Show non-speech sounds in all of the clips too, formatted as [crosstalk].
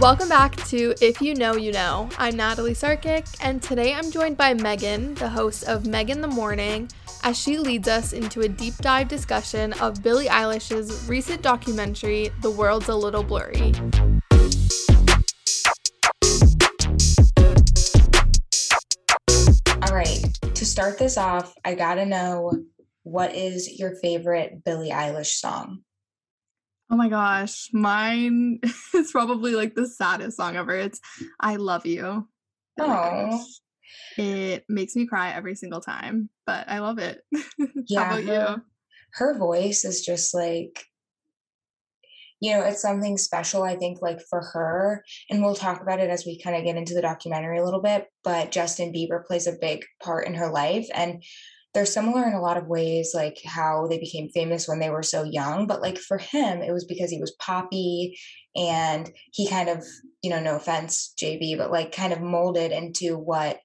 Welcome back to If You Know, You Know. I'm Natalie Sarkic, and today I'm joined by Megan, the host of Meg in the Morning, as she leads us into a deep dive discussion of Billie Eilish's recent documentary, The World's a Little Blurry. All right, to start this off, I gotta know what is your favorite Billie Eilish song? Oh my gosh, mine [laughs] is probably like the saddest song ever. It's I Love You. Oh. It makes me cry every single time, but I love it. [laughs] Yeah, How about her, you? Her voice is just like you know, it's something special, I think, like for her. And we'll talk about it as we kind of get into the documentary a little bit. But Justin Bieber plays a big part in her life. And they're similar in a lot of ways, like how they became famous when they were so young. But like for him, it was because he was poppy and he kind of, you know, no offense, JB, but like kind of molded into what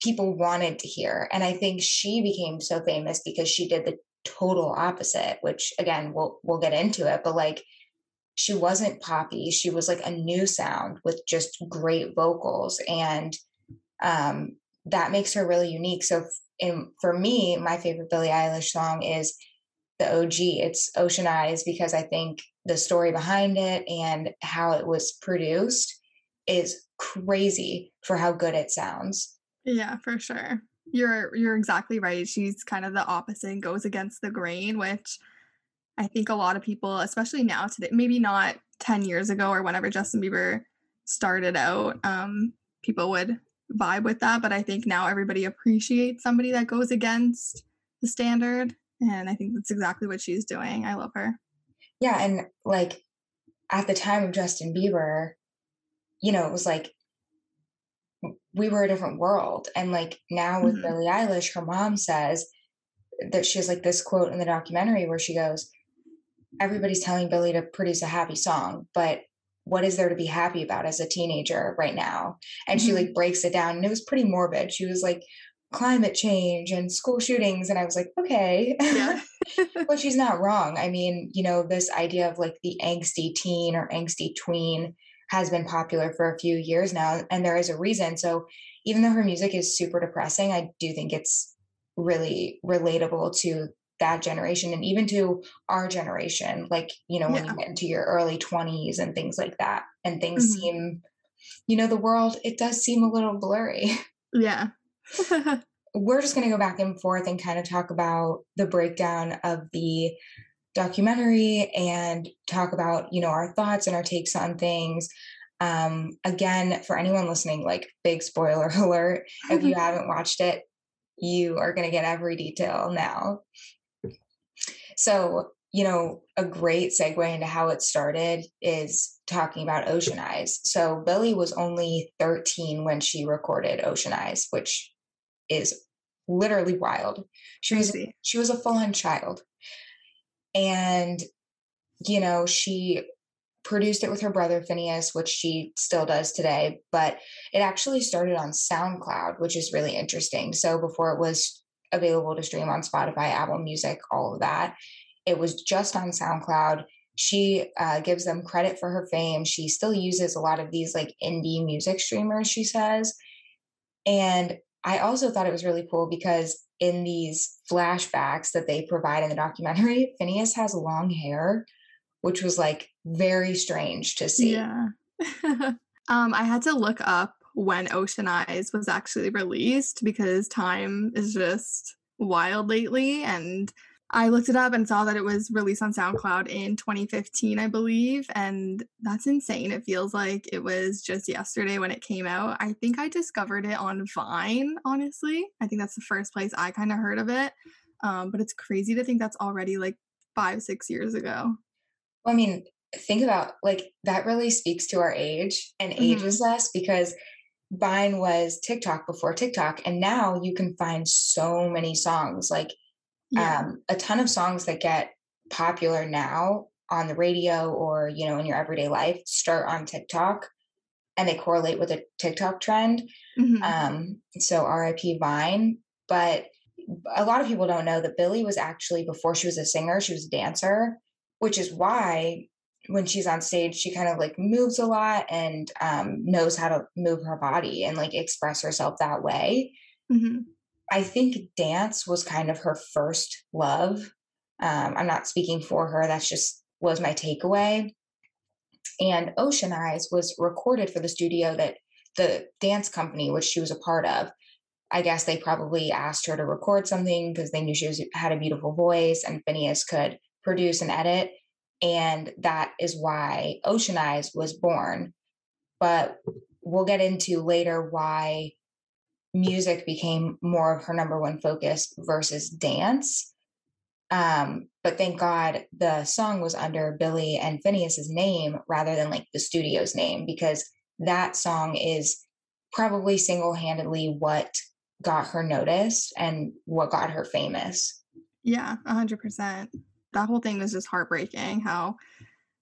people wanted to hear. And I think she became so famous because she did the total opposite, which again, we'll we'll get into it, but like she wasn't poppy. She was like a new sound with just great vocals and um that makes her really unique. So in, for me, my favorite Billie Eilish song is the OG. It's Ocean Eyes because I think the story behind it and how it was produced is crazy for how good it sounds. Yeah, for sure. You're you're exactly right. She's kind of the opposite and goes against the grain, which I think a lot of people, especially now today, maybe not 10 years ago or whenever Justin Bieber started out, um, people would vibe with that. But I think now everybody appreciates somebody that goes against the standard. And I think that's exactly what she's doing. I love her. Yeah. And like at the time of Justin Bieber, you know, it was like we were a different world. And like now with mm-hmm. Billie Eilish, her mom says that she has like this quote in the documentary where she goes, Everybody's telling Billie to produce a happy song, but what is there to be happy about as a teenager right now? And mm-hmm. she like breaks it down and it was pretty morbid. She was like, climate change and school shootings. And I was like, okay. Yeah. [laughs] but she's not wrong. I mean, you know, this idea of like the angsty teen or angsty tween has been popular for a few years now, and there is a reason. So even though her music is super depressing, I do think it's really relatable to that generation and even to our generation like you know when yeah. you get into your early 20s and things like that and things mm-hmm. seem you know the world it does seem a little blurry yeah [laughs] we're just going to go back and forth and kind of talk about the breakdown of the documentary and talk about you know our thoughts and our takes on things um again for anyone listening like big spoiler [laughs] alert if you [laughs] haven't watched it you are going to get every detail now so you know a great segue into how it started is talking about ocean eyes so Billie was only 13 when she recorded ocean eyes which is literally wild. She was she was a full-on child. And you know she produced it with her brother Finneas, which she still does today, but it actually started on SoundCloud, which is really interesting. So before it was available to stream on Spotify, Apple Music, all of that, it was just on SoundCloud. She uh, gives them credit for her fame. She still uses a lot of these like indie music streamers, she says. And I also thought it was really cool because in these flashbacks that they provide in the documentary, [laughs] Finneas has long hair, which was like very strange to see. Yeah. [laughs] um, I had to look up when Ocean Eyes was actually released because time is just wild lately. And I looked it up and saw that it was released on SoundCloud in 2015, I believe. And that's insane. It feels like it was just yesterday when it came out. I think I discovered it on Vine, honestly. I think that's the first place I kind of heard of it. Um, but it's crazy to think that's already like five, six years ago. Well, I mean, think about like that really speaks to our age and mm-hmm. ages less because Vine was TikTok before TikTok. And now you can find so many songs. Like yeah. um, a ton of songs that get popular now on the radio or you know in your everyday life start on tiktok and they correlate with a tiktok trend mm-hmm. um, so rip vine but a lot of people don't know that billie was actually before she was a singer she was a dancer which is why when she's on stage, she kind of like moves a lot and um, knows how to move her body and like express herself that way. Mm-hmm. I think dance was kind of her first love. Um, I'm not speaking for her. That's just was my takeaway. And Ocean Eyes was recorded for the studio that the dance company, which she was a part of, I guess they probably asked her to record something because they knew she was, had a beautiful voice and Finneas could produce and edit. And that is why Ocean Eyes was born. But we'll get into later why music became more of her number one focus versus dance. Um, but thank God the song was under Billie and Finneas's name rather than like the studio's name because that song is probably single-handedly what got her noticed and what got her famous. Yeah, a hundred percent. That whole thing was just heartbreaking. How,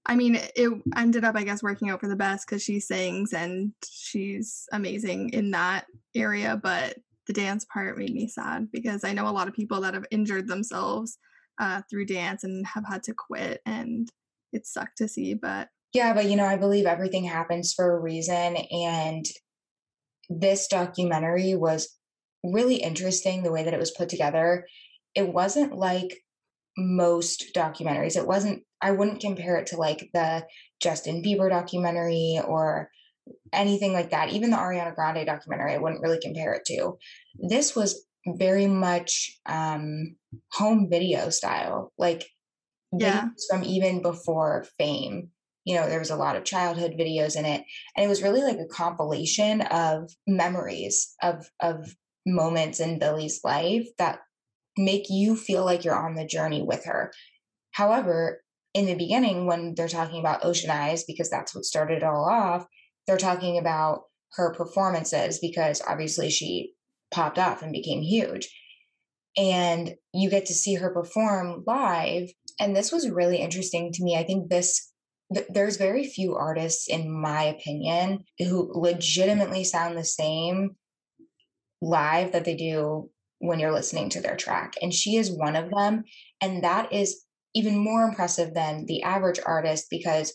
I mean, it ended up, I guess, working out for the best because she sings and she's amazing in that area. But the dance part made me sad because I know a lot of people that have injured themselves uh, through dance and have had to quit, and it sucked to see. But yeah, but you know, I believe everything happens for a reason, and this documentary was really interesting the way that it was put together. It wasn't like most documentaries. It wasn't, I wouldn't compare it to like the Justin Bieber documentary or anything like that. Even the Ariana Grande documentary, I wouldn't really compare it to. This was very much um, home video style, like yeah. from even before fame. You know, there was a lot of childhood videos in it, and it was really like a compilation of memories of of moments in Billie's life that make you feel like you're on the journey with her. However, in the beginning, when they're talking about Ocean Eyes, because that's what started it all off, they're talking about her performances because obviously she popped off and became huge. And you get to see her perform live. And this was really interesting to me. I think this, th- there's very few artists, in my opinion, who legitimately sound the same live that they do when you're listening to their track. And she is one of them. And that is even more impressive than the average artist because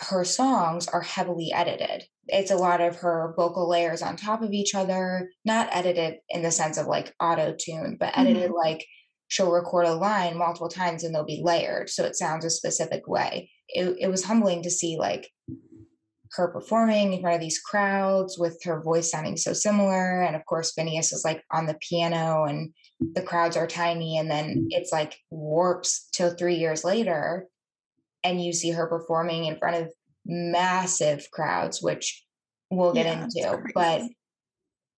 her songs are heavily edited. It's a lot of her vocal layers on top of each other, not edited in the sense of like auto tune, but edited mm-hmm. like she'll record a line multiple times and they'll be layered. So it sounds a specific way. It, it was humbling to see like her performing in front of these crowds with her voice sounding so similar. And of course, Finneas is like on the piano and the crowds are tiny. And then it's like warps till three years later. And you see her performing in front of massive crowds, which we'll get yeah, into. But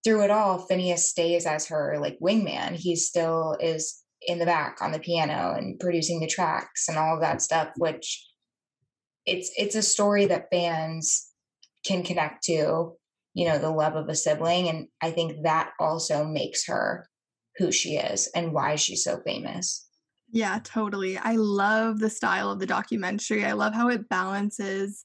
through it all, Finneas stays as her like wingman. He still is in the back on the piano and producing the tracks and all of that stuff, which it's it's a story that fans can connect to you know the love of a sibling and i think that also makes her who she is and why she's so famous. Yeah totally. I love the style of the documentary. I love how it balances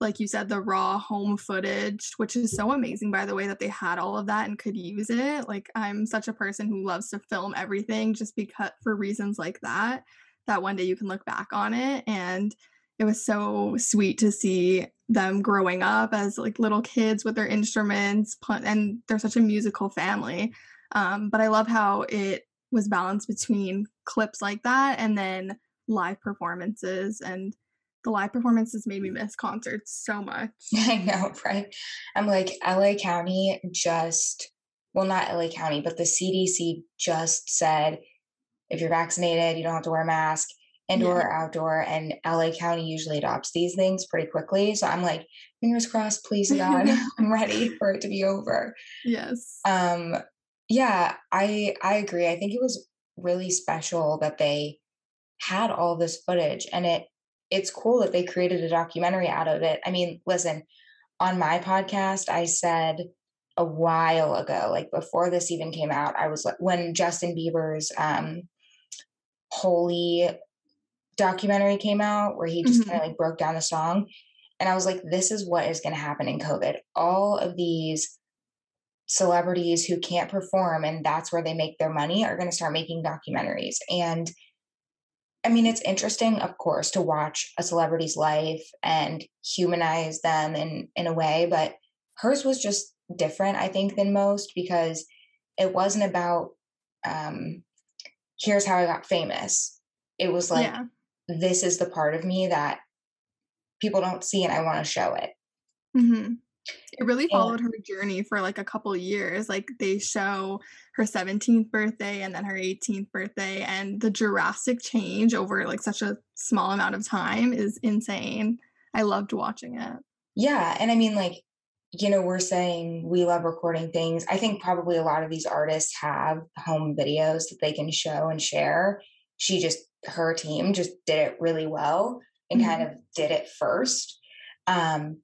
like you said the raw home footage which is so amazing by the way that they had all of that and could use it. Like i'm such a person who loves to film everything just because for reasons like that that one day you can look back on it. And it was so sweet to see them growing up as like little kids with their instruments and they're such a musical family. Um, but i love how it was balanced between clips like that and then live performances and the live performances made me miss concerts so much. [laughs] I know right? I'm like la county just well not la county but the cdc just said if you're vaccinated you don't have to wear a mask indoor yeah. or outdoor and la county usually adopts these things pretty quickly. So i'm like fingers crossed please [laughs] god [laughs] i'm ready for it to be over. Yes. Um yeah i i agree. I think it was really special that they had all this footage and it it's cool that they created a documentary out of it. I mean listen on my podcast i said a while ago like before this even came out i was like when justin bieber's um holy documentary came out where he just mm-hmm. kind of like broke down the song. And I was like, this is what is going to happen in COVID. All of these celebrities who can't perform and that's where they make their money are going to start making documentaries. And I mean, it's interesting, of course, to watch a celebrity's life and humanize them in in a way, but hers was just different, I think, than most because it wasn't about um, here's how I got famous. It was like Yeah. This is the part of me that people don't see, and I want to show it. Mhm. It really followed her journey for, like, a couple years, like, they show her 17th birthday and then her 18th birthday, and the drastic change over, like, such a small amount of time is insane. I loved watching it. yeah, and I mean, like, you know, we're saying we love recording things. I think probably a lot of these artists have home videos that they can show and share. She just her team just did it really well and kind Mhm. of did it first. Um,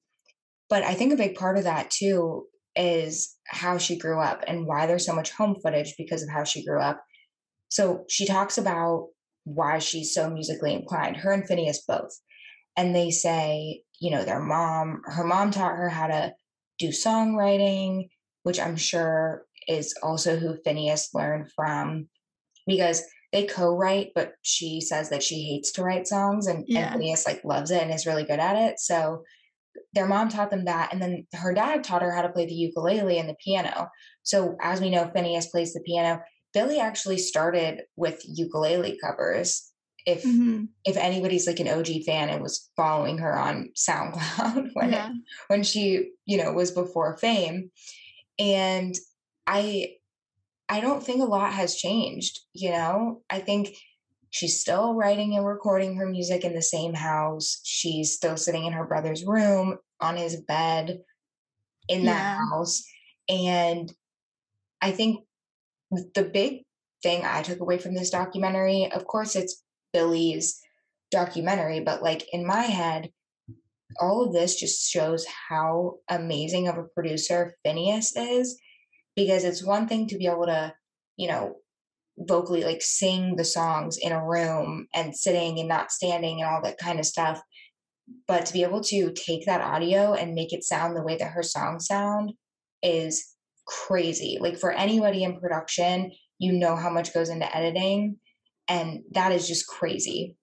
but I think a big part of that too is how she grew up and why there's so much home footage because of how she grew up. So she talks about why she's so musically inclined, her and Finneas both. And they say, you know, their mom, her mom taught her how to do songwriting, which I'm sure is also who Finneas learned from because they co-write, but she says that she hates to write songs and, Yeah. Finneas like loves it and is really good at it. So their mom taught them that. And then her dad taught her how to play the ukulele and the piano. So as we know, Finneas plays the piano. Billie actually started with ukulele covers. If Mhm. if anybody's like an OG fan and was following her on [laughs] SoundCloud when it, when she, you know, was before fame. And I I don't think a lot has changed, you know? I think she's still writing and recording her music in the same house. She's still sitting in her brother's room on his bed in that Yeah. house. And I think the big thing I took away from this documentary, of course, it's Billie's documentary, but like in my head, all of this just shows how amazing of a producer Finneas is because it's one thing to be able to, you know, vocally like sing the songs in a room and sitting and not standing and all that kind of stuff. But to be able to take that audio and make it sound the way that her songs sound is crazy. Like for anybody in production, you know how much goes into editing, and that is just crazy.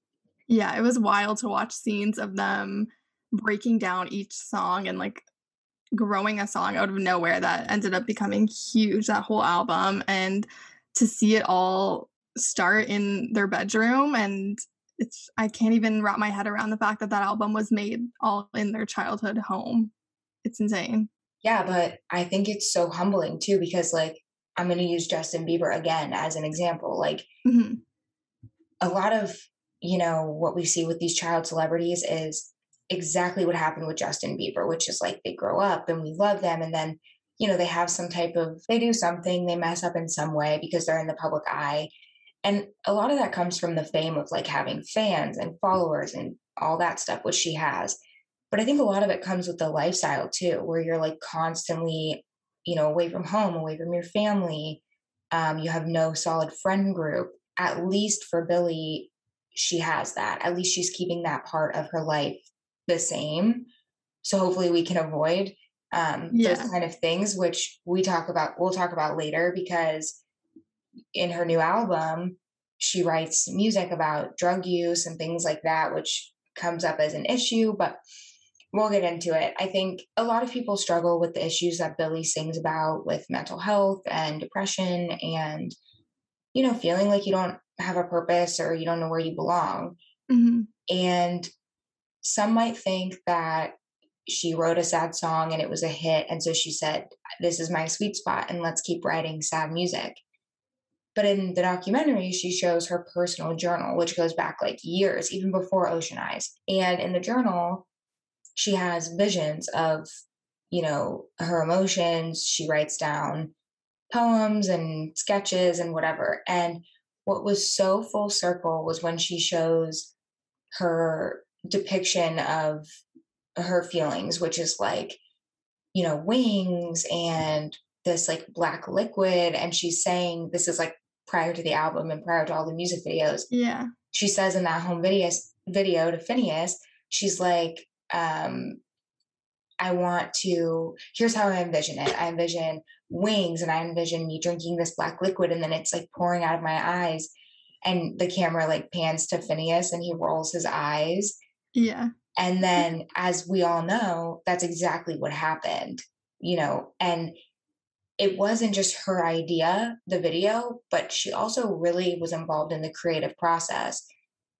Yeah, it was wild to watch scenes of them breaking down each song and, like, growing a song out of nowhere that ended up becoming huge, that whole album, and to see it all start in their bedroom, and it's I can't even wrap my head around the fact that that album was made all in their childhood home. It's insane. Yeah, but I think it's so humbling too because like I'm going to use Justin Bieber again as an example. Like Mhm. a lot of, you know, what we see with these child celebrities is exactly what happened with Justin Bieber, which is like they grow up and we love them and then, you know, they have some type of they do something, they mess up in some way because they're in the public eye. And a lot of that comes from the fame of like having fans and followers and all that stuff which she has. But I think a lot of it comes with the lifestyle too, where you're like constantly, you know, away from home, away from your family. Um, you have no solid friend group. At least for Billie, she has that. At least she's keeping that part of her life the same. So hopefully we can avoid um, Yeah. those kind of things, which we talk about. We'll talk about later because in her new album, she writes music about drug use and things like that, which comes up as an issue. But we'll get into it. I think a lot of people struggle with the issues that Billie sings about with mental health and depression and, you know, feeling like you don't have a purpose or you don't know where you belong. Mhm. And some might think that she wrote a sad song and it was a hit. And so she said, This is my sweet spot and let's keep writing sad music. But in the documentary, she shows her personal journal, which goes back like years, even before Ocean Eyes. And in the journal, she has visions of, you know, her emotions. She writes down poems and sketches and whatever. And what was so full circle was when she shows her depiction of her feelings, which is like, you know, wings and this like black liquid. And she's saying this is like prior to the album and prior to all the music videos. Yeah. She says in that home video video to Finneas, she's like, um, I want to, here's how I envision it. I envision wings and I envision me drinking this black liquid and then it's like pouring out of my eyes. and the camera like pans to Finneas and he rolls his eyes. Yeah. And then, as we all know, that's exactly what happened, you know, and it wasn't just her idea, the video, but she also really was involved in the creative process.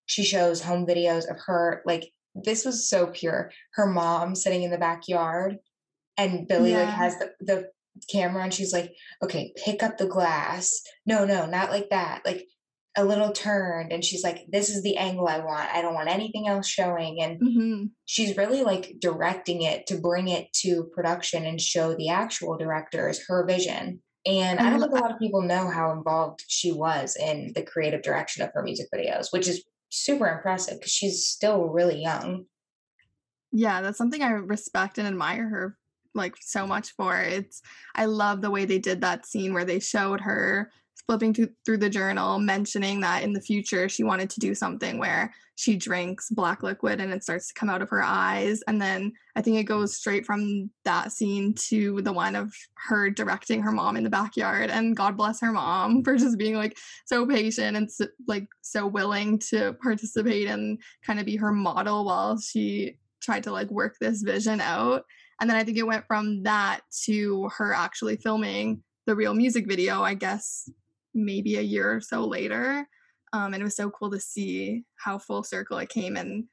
She shows home videos of her, like, this was so pure. Her mom sitting in the backyard, and Billie, yeah. like has the, the camera, and she's like, okay, pick up the glass. No, no, not like that. Like, a little turned and she's like this is the angle i want. I don't want anything else showing. And mm-hmm. she's really like directing it to bring it to production and show the actual directors her vision. And i don't think a lot of people know how involved she was in the creative direction of her music videos which is super impressive because she's still really young. Yeah that's something i respect and admire her like so much for. It's i love the way they did that scene where they showed her flipping through the journal, mentioning that in the future she wanted to do something where she drinks black liquid and it starts to come out of her eyes. And then I think it goes straight from that scene to the one of her directing her mom in the backyard. And God bless her mom [laughs] for just being like so patient and so, like so willing to participate and kind of be her model while she tried to like work this vision out. And then I think it went from that to her actually filming the real music video, I guess maybe a year or so later. Um, and it was so cool to see how full circle it came. And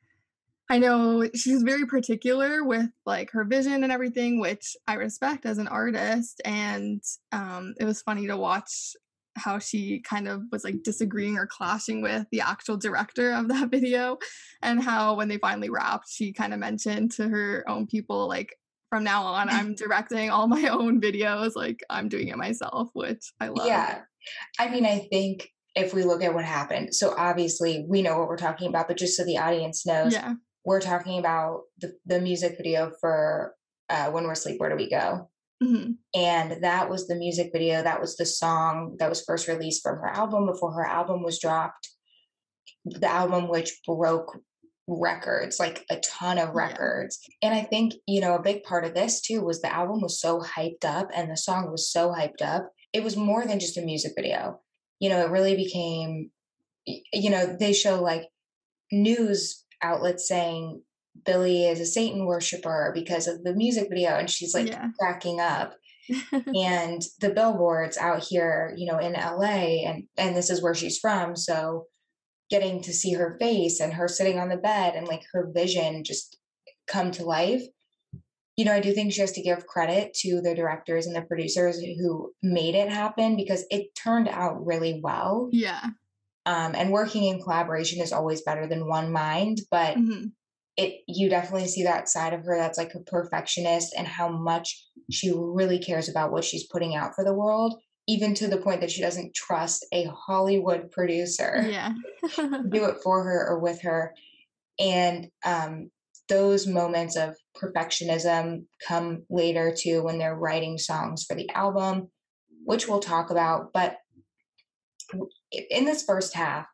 I know she's very particular with like her vision and everything, which I respect as an artist. And um, it was funny to watch how she kind of was like disagreeing or clashing with the actual director of that [laughs] video and how when they finally wrapped she kind of mentioned to her own people like from now on [laughs] i'm directing all my own videos like i'm doing it myself which i love yeah I mean, I think if we look at what happened, so obviously we know what we're talking about, but just so the audience knows, yeah. we're talking about the, the music video for uh, When We're Asleep, Where Do We Go? Mm-hmm. And that was the music video. That was the song that was first released from her album before her album was dropped. The album which broke records, like a ton of records. Yeah. And I think, you know, a big part of this too was the album was so hyped up and the song was so hyped up it was more than just a music video. You know, it really became, you know, they show like news outlets saying Billie is a Satan worshiper because of the music video, and she's like yeah. cracking up. [laughs] and the billboards out here, you know, in LA, and and this is where she's from, so getting to see her face and her sitting on the bed and like her vision just come to life you know, I do think she has to give credit to the directors and the producers who made it happen because it turned out really well. Yeah. Um, and working in collaboration is always better than one mind, but mm-hmm. it you definitely see that side of her that's like a perfectionist and how much she really cares about what she's putting out for the world, even to the point that she doesn't trust a Hollywood producer yeah. do it for her or with her. And um, those moments of perfectionism come later too when they're writing songs for the album, which we'll talk about. But in this first half,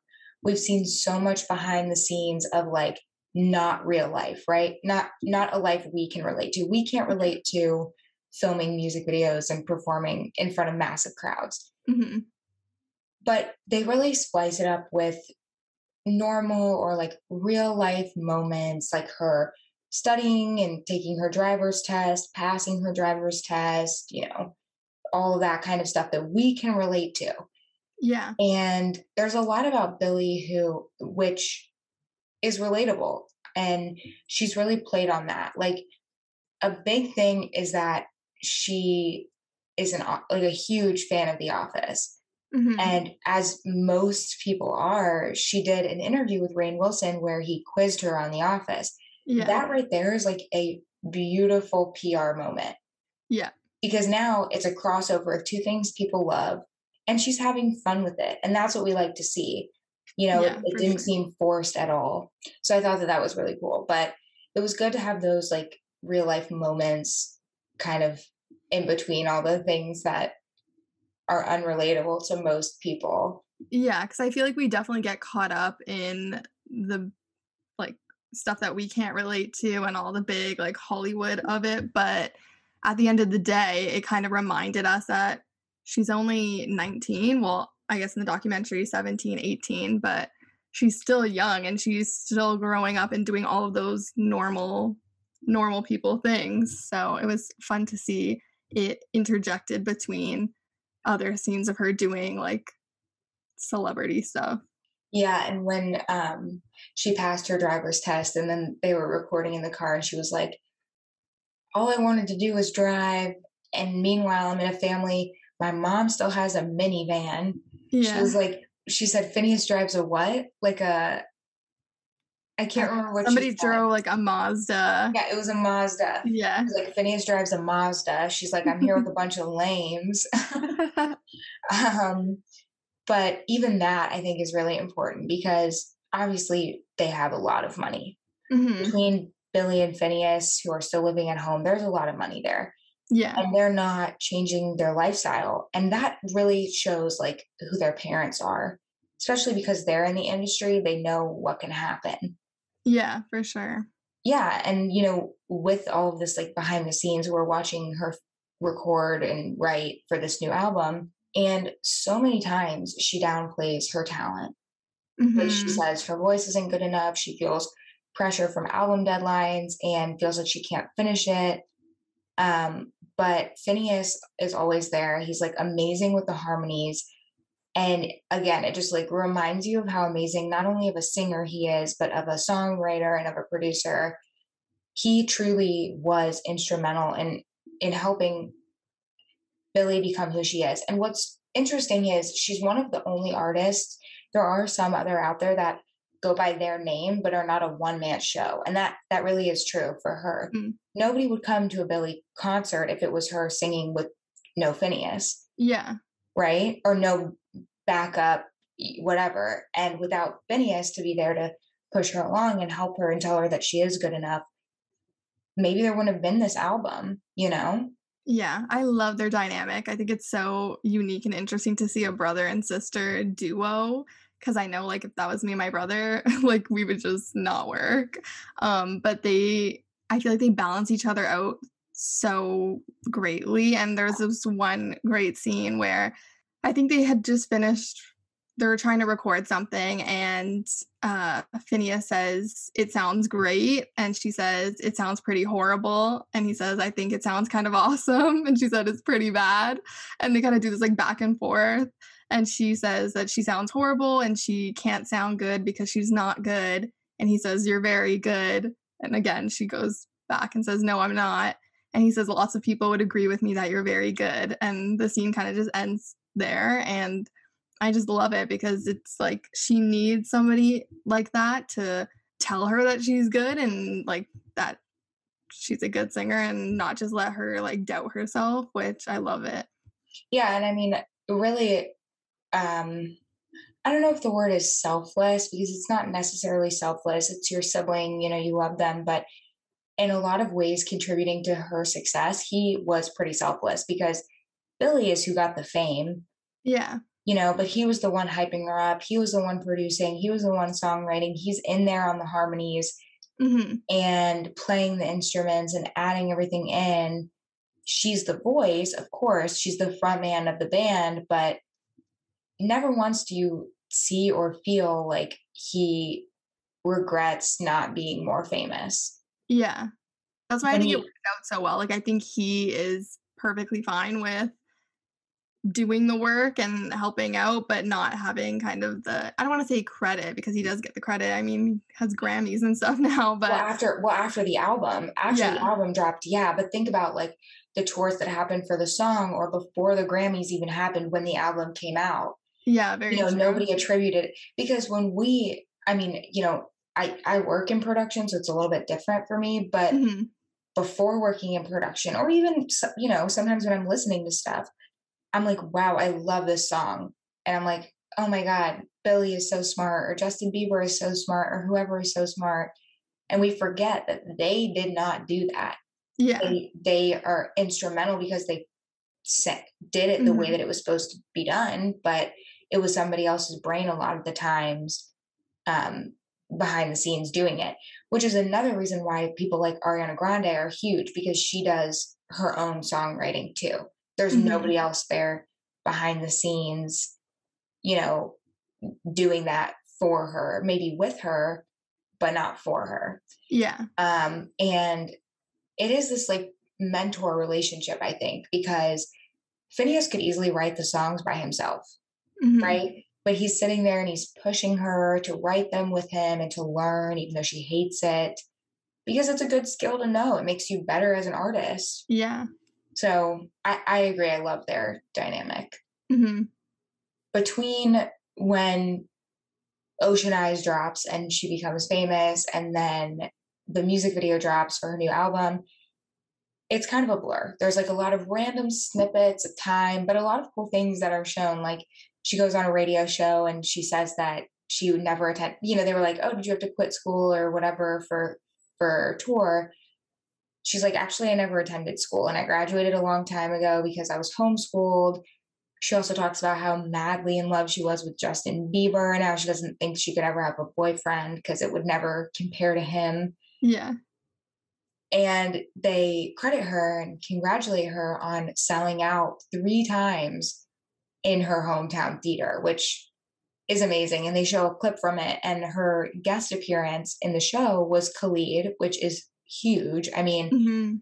we've seen so much behind the scenes of like not real life, right? Not not a life we can relate to. We can't relate to filming music videos and performing in front of massive crowds. Mm-hmm. But they really splice it up with normal or like real life moments, like her studying and taking her driver's test, passing her driver's test, you know, all of that kind of stuff that we can relate to. Yeah. And there's a lot about Billie who, which is relatable. And she's really played on that. Like, a big thing is that she is an like a huge fan of The Office. Mm-hmm. And as most people are, she did an interview with Rainn Wilson where he quizzed her on The Office. Yeah. That right there is like a beautiful PR moment. Yeah. Because now it's a crossover of two things people love and she's having fun with it. And that's what we like to see. You know, yeah, it, it didn't sure. seem forced at all. So I thought that that was really cool. But it was good to have those like real life moments kind of in between all the things that are unrelatable to most people. Yeah, because I feel like we definitely get caught up in the like stuff that we can't relate to and all the big like Hollywood of it. But at the end of the day, it kind of reminded us that she's only 19. Well, I guess in the documentary 17, 18, but she's still young and she's still growing up and doing all of those normal normal people things. So it was fun to see it interjected between other scenes of her doing like celebrity stuff. Yeah, and when um she passed her driver's test and then they were recording in the car and she was like all I wanted to do was drive and meanwhile I'm in a family my mom still has a minivan. Yeah. She was like she said "Finneas drives a what? Like a I can't remember what somebody drove like a Mazda. Yeah, it was a Mazda. Yeah. Like Finneas drives a Mazda. She's like, I'm here with a bunch of lames. [laughs] um, but even that I think is really important because obviously they have a lot of money. Mm-hmm. Between Billie and Finneas, who are still living at home, there's a lot of money there. Yeah. And they're not changing their lifestyle. And that really shows like who their parents are, especially because they're in the industry, they know what can happen. Yeah, for sure. Yeah. And, you know, with all of this like behind the scenes, we're watching her record and write for this new album. And so many times she downplays her talent. Mm-hmm. Like she mm-hmm. says her voice isn't good enough. She feels pressure from album deadlines and feels like she can't finish it. Um, but Finneas is always there. He's like amazing with the harmonies. And again, it just like reminds you of how amazing not only of a singer he is, but of a songwriter and of a producer. He truly was instrumental in in helping Billie become who she is. And what's interesting is she's one of the only artists. There are some other out there that go by their name but are not a one man show and that that really is true for her mm. nobody would come to a billie concert if it was her singing with no finneas yeah right or no backup whatever and without finneas to be there to push her along and help her and tell her that she is good enough maybe there wouldn't have been this album you know yeah, I love their dynamic. I think it's so unique and interesting to see a brother and sister duo because I know like if that was me and my brother, [laughs] like we would just not work. Um, but they, I feel like they balance each other out so greatly. And there's this one great scene where I think they had just finished. They were trying to record something, and uh, Finneas says, It sounds great. And she says, It sounds pretty horrible. And he says, I think it sounds kind of [laughs] awesome. And she said, It's pretty bad. And they kind of do this like back and forth and she says that she sounds horrible and she can't sound good because she's not good and he says you're very good and again she goes back and says no i'm not and he says lots of people would agree with me that you're very good and the scene kind of just ends there and i just love it because it's like she needs somebody like that to tell her that she's good and like that she's a good singer and not just let her like doubt herself which i love it yeah and i mean really um I don't know if the word is selfless because it's not necessarily selfless. It's your sibling, you know, you love them, but in a lot of ways contributing to her success, he was pretty selfless because Billie is who got the fame. Yeah. You know, but he was the one hyping her up. He was the one producing. He was the one songwriting. He's in there on the harmonies mm-hmm. and playing the instruments and adding everything in. She's the voice, of course. She's the front man of the band, but never once do you see or feel like he regrets not being more famous. Yeah. That's why I think he, it worked out so well. Like I think he is perfectly fine with doing the work and helping out, but not having kind of the I don't want to say credit because he does get the credit. I mean, has Grammys and [laughs] stuff now. But well, after well after the album, after yeah. the album dropped, yeah. But think about like the tours that happened for the song or before the Grammys even happened when the album came out. Yeah, very. You know, true. nobody attributed because when we, I mean, you know, I I work in production, so it's a little bit different for me. But mm-hmm. before working in production, or even you know, sometimes when I'm listening to stuff, I'm like, wow, I love this song, and I'm like, oh my god, Billie is so smart, or Justin Bieber is so smart, or whoever is so smart, and we forget that they did not do that. Yeah, they, they are instrumental because they set, did it the mm-hmm. way that it was supposed to be done, but it was somebody else's brain a lot of the times um, behind the scenes doing it, which is another reason why people like Ariana Grande are huge because she does her own songwriting too. There's mm-hmm. nobody else there behind the scenes you know, doing that for her, maybe with her, but not for her. Yeah. Um, and it is this like mentor relationship, I think, because Finneas could easily write the songs by himself, Mhm. right? But he's sitting there and he's pushing her to write them with him and to learn, even though she hates it, because it's a good skill to know. It makes you better as an artist. Yeah. So I, I agree. I love their dynamic. hmm Between when Ocean Eyes drops and she becomes famous, and then the music video drops for her new album, it's kind of a blur. There's like a lot of random snippets of time, but a lot of cool things that are shown. Like she goes on a radio show and she says that she would never attend. You know, they were like, "Oh, did you have to quit school or whatever for for tour?" She's like, "Actually, I never attended school, and I graduated a long time ago because I was homeschooled." She also talks about how madly in love she was with Justin Bieber and how she doesn't think she could ever have a boyfriend because it would never compare to him Yeah. and they credit her and congratulate her on selling out three times in her hometown theater which is amazing and they show a clip from it and her guest appearance in the show was khalid which is huge. I mean hmm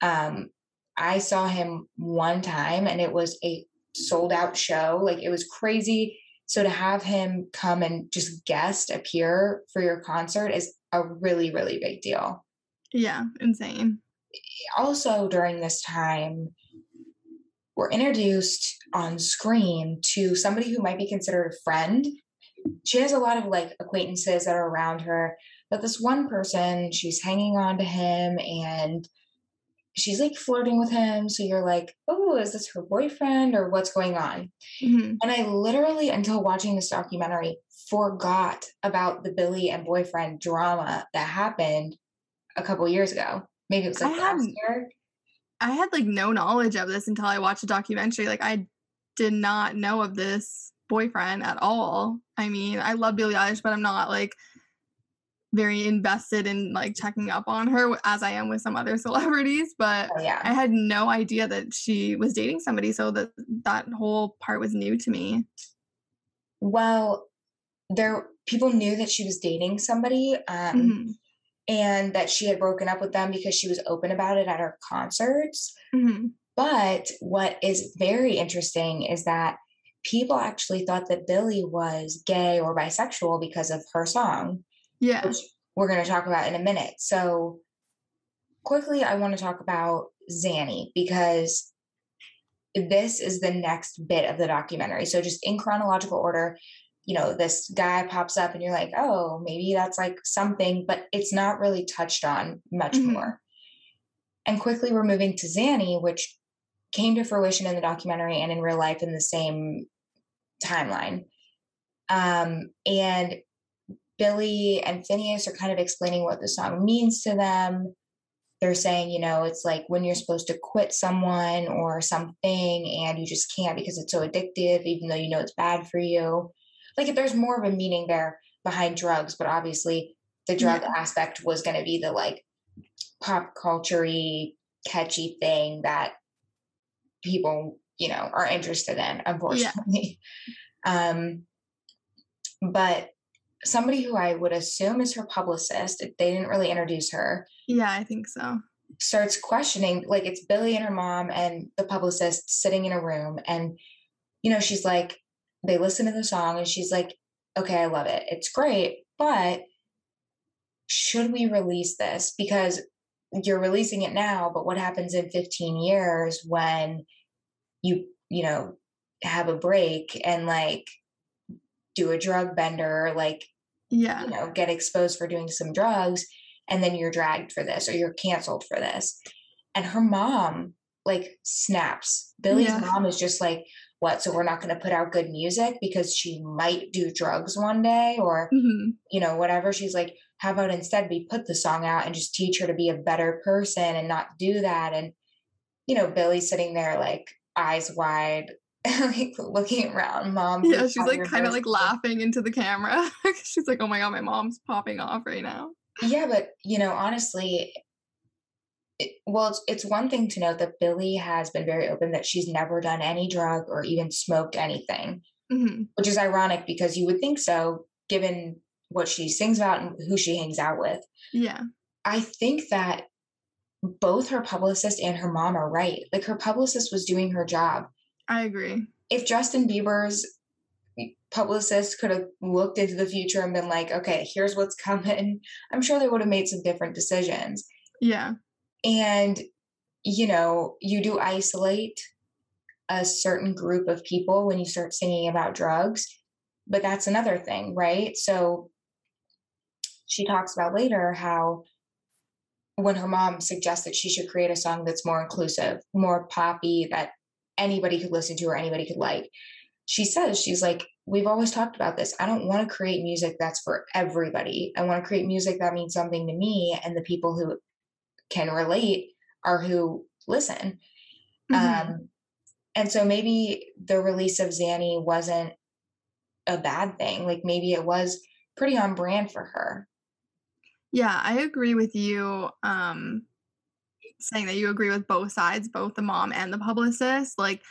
um i saw him one time and it was a sold out show. Like it was crazy. So to have him come and just guest appear for your concert is a really really big deal. Yeah. Insane. also during this time we're introduced on screen to somebody who might be considered a friend. She has a lot of like acquaintances that are around her but this one person she's hanging on to him and she's like flirting with him. So you're like oh is this her boyfriend or what's going on? Hmm and i literally until watching this documentary forgot about the billie and boyfriend drama that happened a couple years ago. Maybe it was I like last hadn't- year. I had like no knowledge of this until I watched a documentary. Like I did not know of this boyfriend at all. I mean, I love Billie Eilish, but I'm not like very invested in like checking up on her as I am with some other [laughs] celebrities. But Oh, yeah. I had no idea that she was dating somebody, so that that whole part was new to me. Well, there people knew that she was dating somebody, um, Mhm. and that she had broken up with them because she was open about it at her concerts. Mhm. But what is very interesting is that people actually thought that Billie was gay or bisexual because of her song, Yeah. which we're going to talk about in a minute. So, quickly, I want to talk about Xanny because this is the next bit of the documentary. So, just in chronological order, you know, this guy pops up and you're like, oh, maybe that's like something, but it's not really touched on much Mhm. more. And quickly, we're moving to Xanny, which came to fruition in the documentary and in real life in the same timeline. Um, and Billie and Finneas are kind of explaining what the song means to them. They're saying, you know, it's like when you're supposed to quit someone or something and you just can't because it's so addictive, even though you know it's bad for you. Like if there's more of a meaning there behind drugs, but obviously the drug Yeah. aspect was going to be the like pop culture catchy thing that people, you know, are interested in, unfortunately. [laughs] Um, but somebody who I would assume is her publicist, if they didn't really introduce her, Yeah, I think so. starts questioning like it's Billie and her mom and the publicist sitting in a room and you know she's like they listen to the song and she's like okay I love it it's great but should we release this because you're releasing it now but what happens in 15 years when you you know have a break and like do a drug bender like Yeah. you know get exposed for doing some drugs and then you're dragged for this or you're canceled for this and her mom like snaps billie's Yeah. mom is just like what so we're not going to put out good music because she might do drugs one day or Mhm. you know whatever she's like how about instead we put the song out and just teach her to be a better person and not do that and you know billie's sitting there like eyes wide [laughs] like looking around mom Yeah, she's like kind of like laughing into the camera. [laughs] she's like, "Oh my god, my mom's popping off right now." Yeah, but you know, honestly, it, well, it's, it's one thing to note that Billie has been very open that she's never done any drug or even smoked anything. hmm which is ironic because you would think so given what she sings about and who she hangs out with. Yeah. I think that both her publicist and her mom are right. Like her publicist was doing her job. I agree. If Justin Bieber's publicist could have looked into the future and been like, okay, here's what's coming, [laughs] I'm sure they would have made some different decisions. Yeah. And, you know, you do isolate a certain group of people when you start singing about drugs, but that's another thing, right? So she talks about later how when her mom suggested she should create a song that's more inclusive, more poppy, that anybody could listen to or anybody could like. She says, she's like, we've always talked about this. I don't want to create music that's for everybody. I want to create music that means something to me and the people who can relate are who listen. Mhm. Um, and so maybe the release of Xanny wasn't a bad thing. Like maybe it was pretty on brand for her. Yeah, I agree with you. Um, saying that you agree with both sides, both the mom and the publicist. Like,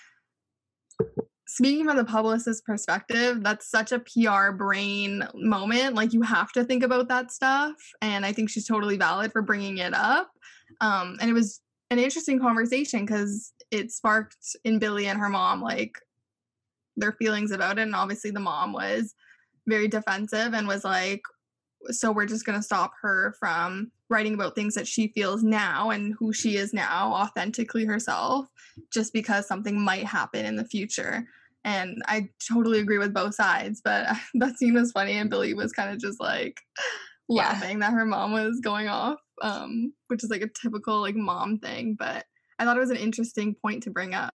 speaking from the publicist's perspective, that's such a PR brain moment. Like, you have to think about that stuff. And I think she's totally valid for bringing it up. Um, and it was an interesting conversation because it sparked in Billie and her mom, like, their feelings about it. And obviously, the mom was very defensive and was like, so we're just going to stop her from writing about things that she feels now and who she is now authentically herself just because something might happen in the future and i totally agree with both sides but [laughs] that scene was funny and billie was kind of just like [laughs] Yeah. laughing that her mom was going off um which is like a typical like mom thing but i thought it was an interesting point to bring up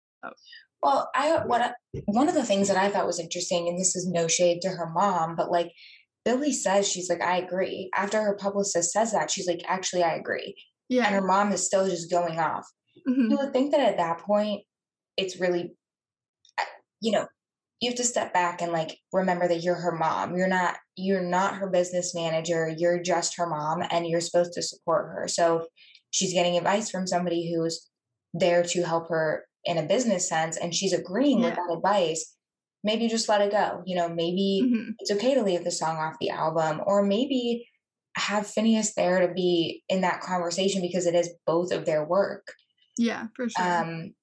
Well, I what I, one of the things that I thought was interesting, and this is no shade to her mom, but like Billie says, she's like, I agree. After her publicist says that, she's like, actually, I agree. Yeah. And her mom is still just going off. mhm, You would think that at that point, it's really, you know, you have to step back and like remember that you're her mom. You're not you're not her business manager. You're just her mom, and you're supposed to support her. So she's getting advice from somebody who's there to help her in a business sense, and she's agreeing with that advice. Maybe just let it go. You know, maybe mhm. it's okay to leave the song off the album, or maybe have Finneas there to be in that conversation because it is both of their work. Yeah for sure. Um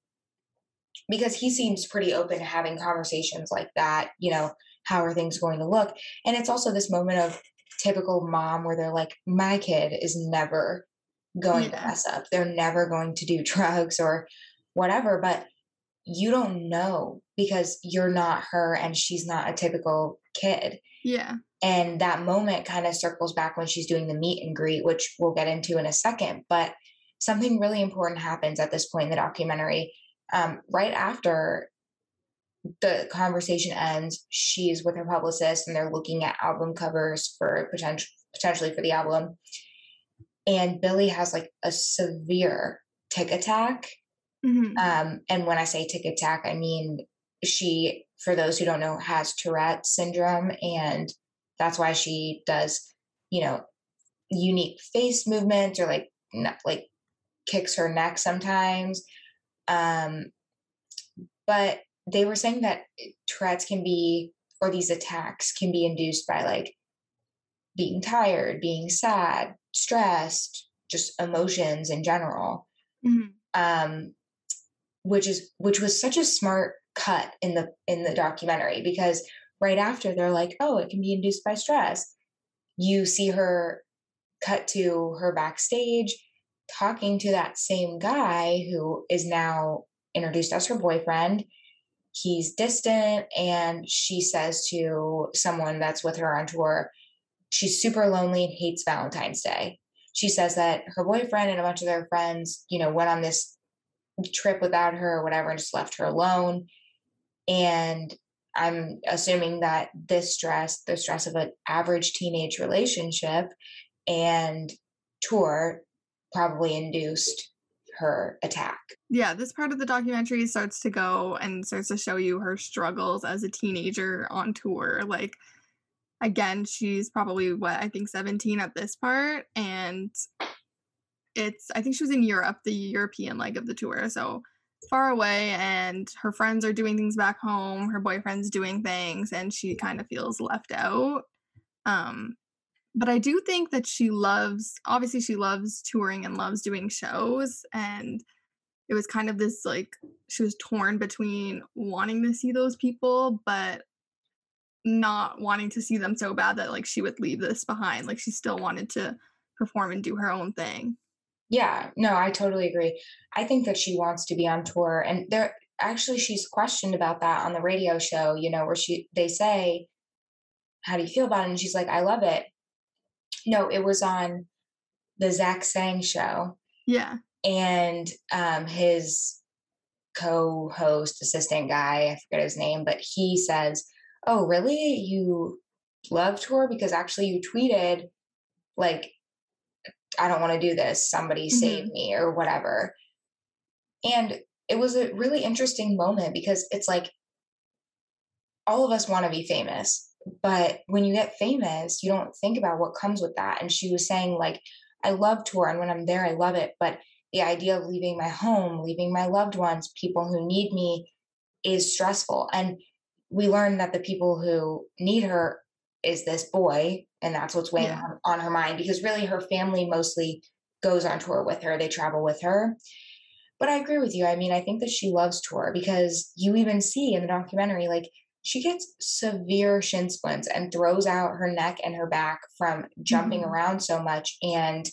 because he seems pretty open to having conversations like that you know how are things going to look? And it's also this moment of typical mom where they're like my kid is never going to mess up. They're never going to do [laughs] drugs or whatever. But you don't know because you're not her and she's not a typical kid yeah and that moment kind of circles back when she's doing the meet and greet, which we'll get into in a second. But something really important happens at this point in the documentary. Um, right after the conversation ends, she's with her publicist and they're looking at album covers for potential potentially for the album. And Billie has like a severe tic attack. Mhm, Um, and when I say tic attack, I mean she, for those who don't know, has Tourette syndrome, and that's why she does, you know, unique face movements or like like kicks her neck sometimes. Um, but they were saying that Tourette's can be, or these attacks can be induced by like being tired, being sad, stressed, just emotions in general mhm. um, which is which was such a smart cut in the in the documentary because right after they're like, oh, it can be induced by stress. You see her cut to her backstage talking to that same guy who is now introduced as her boyfriend. He's distant, and she says to someone that's with her on tour, she's super lonely and hates Valentine's Day. She says that her boyfriend and a bunch of their friends, you know, went on this trip without her or whatever and just left her alone. And I'm assuming that this stress, the stress of an average teenage relationship and tour probably induced her attack. yeah, this part of the documentary starts to go and starts to show you her struggles as a teenager on tour. Like, again, she's probably what I think 17 at this part, and it's I think she was in Europe, the European leg of the tour. So far away and her friends are doing things back home, her boyfriend's doing things and she kind of feels left out. Um but I do think that she loves obviously she loves touring and loves doing shows and it was kind of this like she was torn between wanting to see those people but not wanting to see them so bad that like she would leave this behind like she still wanted to perform and do her own thing yeah no i totally agree. I think that she wants to be on tour and there actually she's questioned about that on the radio show you know where she they say how do you feel about it? And she's like i love it. No it was on the zach sang show yeah. and um his co-host assistant guy i forget his name but he says oh really? You love tour because actually you tweeted like i don't want to do this somebody mm-hmm. save me or whatever. And it was a really interesting moment because it's like all of us want to be famous but when you get famous you don't think about what comes with that. And she was saying like i love tour and when i'm there i love it but the idea of leaving my home leaving my loved ones people who need me is stressful. And we learned that the people who need her is this boy and that's what's weighing yeah. on, on her mind because really her family mostly goes on tour with her they travel with her but i agree with you i mean i think that she loves tour because you even see in the documentary like she gets severe shin splints and throws out her neck and her back from jumping mm-hmm. around so much and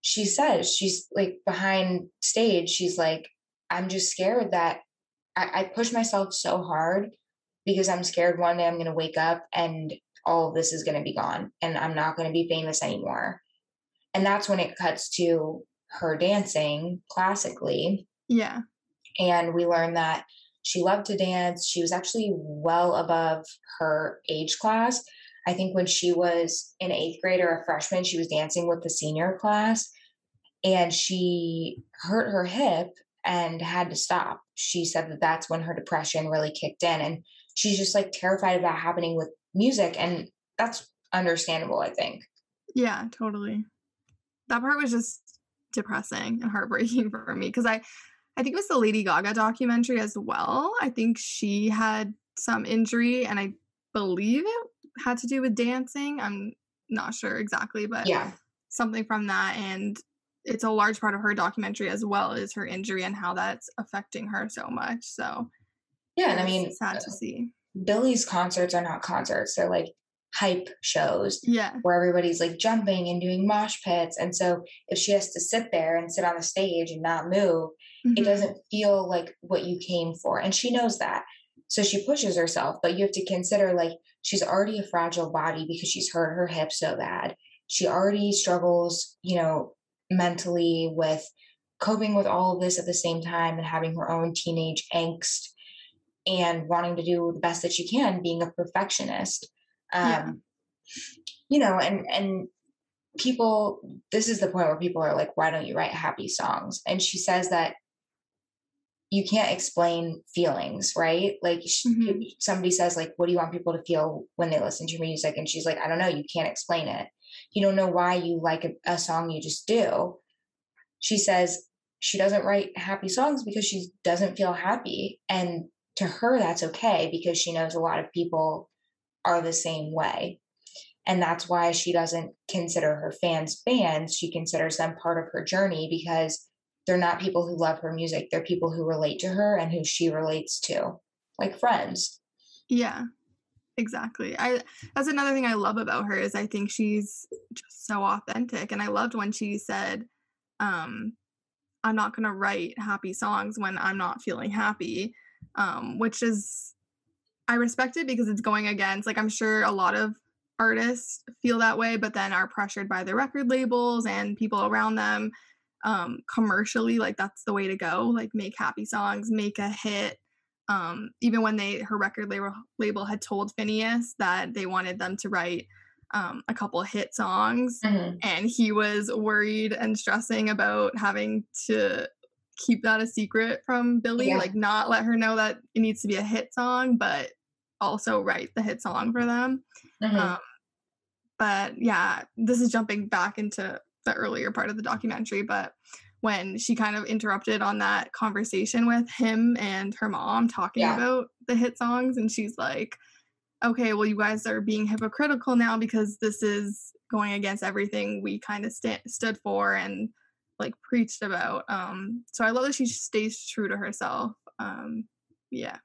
she says she's like behind stage she's like i'm just scared that i, I push myself so hard because I'm scared one day I'm going to wake up and all of this is going to be gone and I'm not going to be famous anymore. And that's when it cuts to her dancing classically. Yeah. And we learned that she loved to dance. She was actually well above her age class. I think when she was in eighth grade or a freshman, she was dancing with the senior class and she hurt her hip and had to stop. She said that that's when her depression really kicked in. And she's just like terrified of that happening with music and that's understandable i think. Yeah totally. That part was just depressing and heartbreaking [laughs] for me because i i think it was the lady gaga documentary as well. I think she had some injury and i believe it had to do with dancing. I'm not sure exactly but yeah. something from that and it's a large part of her documentary as well is her injury and how that's affecting her so much so yeah, and I mean, sad to uh, see. Billie's concerts are not concerts; they're like hype shows. Yeah, where everybody's like jumping and doing mosh pits, and so if she has to sit there and sit on the stage and not move, mm-hmm. it doesn't feel like what you came for, and she knows that. So she pushes herself, but you have to consider like she's already a fragile body because she's hurt her hip so bad. She already struggles, you know, mentally with coping with all of this at the same time and having her own teenage angst and wanting to do the best that you can, being a perfectionist. Um, yeah. You know, and and people, this is the point where people are like, "Why don't you write happy songs?" And she says that you can't explain feelings, right? Like mm-hmm. somebody says, like, "What do you want people to feel when they listen to your music?" And she's like, "I don't know. You can't explain it. You don't know why you like a, a song. You just do." She says she doesn't write happy songs because she doesn't feel happy and to her that's okay because she knows a lot of people are the same way. And that's why she doesn't consider her fans fans she considers them part of her journey because they're not people who love her music they're people who relate to her and who she relates to like friends. Yeah exactly. I that's another thing i love about her is i think she's just so authentic and i loved when she said um i'm not going to write happy songs when i'm not feeling happy um, which is I respect it because it's going against like I'm sure a lot of artists feel that way, but then are pressured by the record labels and people around them um, commercially. Like that's the way to go. Like make happy songs, make a hit. Um, even when they her record label label had told Finneas that they wanted them to write um, a couple hit songs, mm-hmm. and he was worried and stressing about having to keep that a secret from Billie, yeah. like not let her know that it needs to be a hit song, but also write the hit song for them. Mm-hmm. Um, but yeah, this is jumping back into the earlier part of the documentary, but when she kind of interrupted on that conversation with him and her mom talking Yeah. about the hit songs and she's like okay well you guys are being hypocritical now because this is going against everything we kind of sta- stood for and like preached about um so i love that she stays true to herself um yeah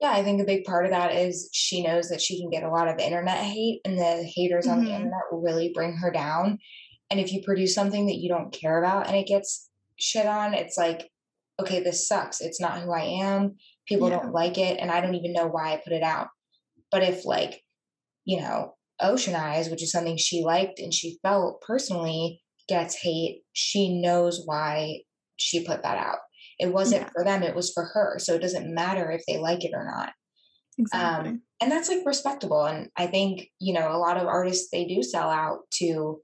Yeah, I think a big part of that is she knows that she can get a lot of internet hate, and the haters on the Mhm. internet will really bring her down. And if you produce something that you don't care about and it gets shit on, it's like, okay, this sucks. It's not who I am. People Yeah. don't like it, and I don't even know why I put it out. But if, like, you know, Ocean Eyes, which is something she liked and she felt personally, gets hate, she knows why she put that out. It wasn't Yeah. for them, it was for her. So it doesn't matter if they like it or not. exactly Um, and that's like respectable. And I think, you know, a lot of artists, they do sell out to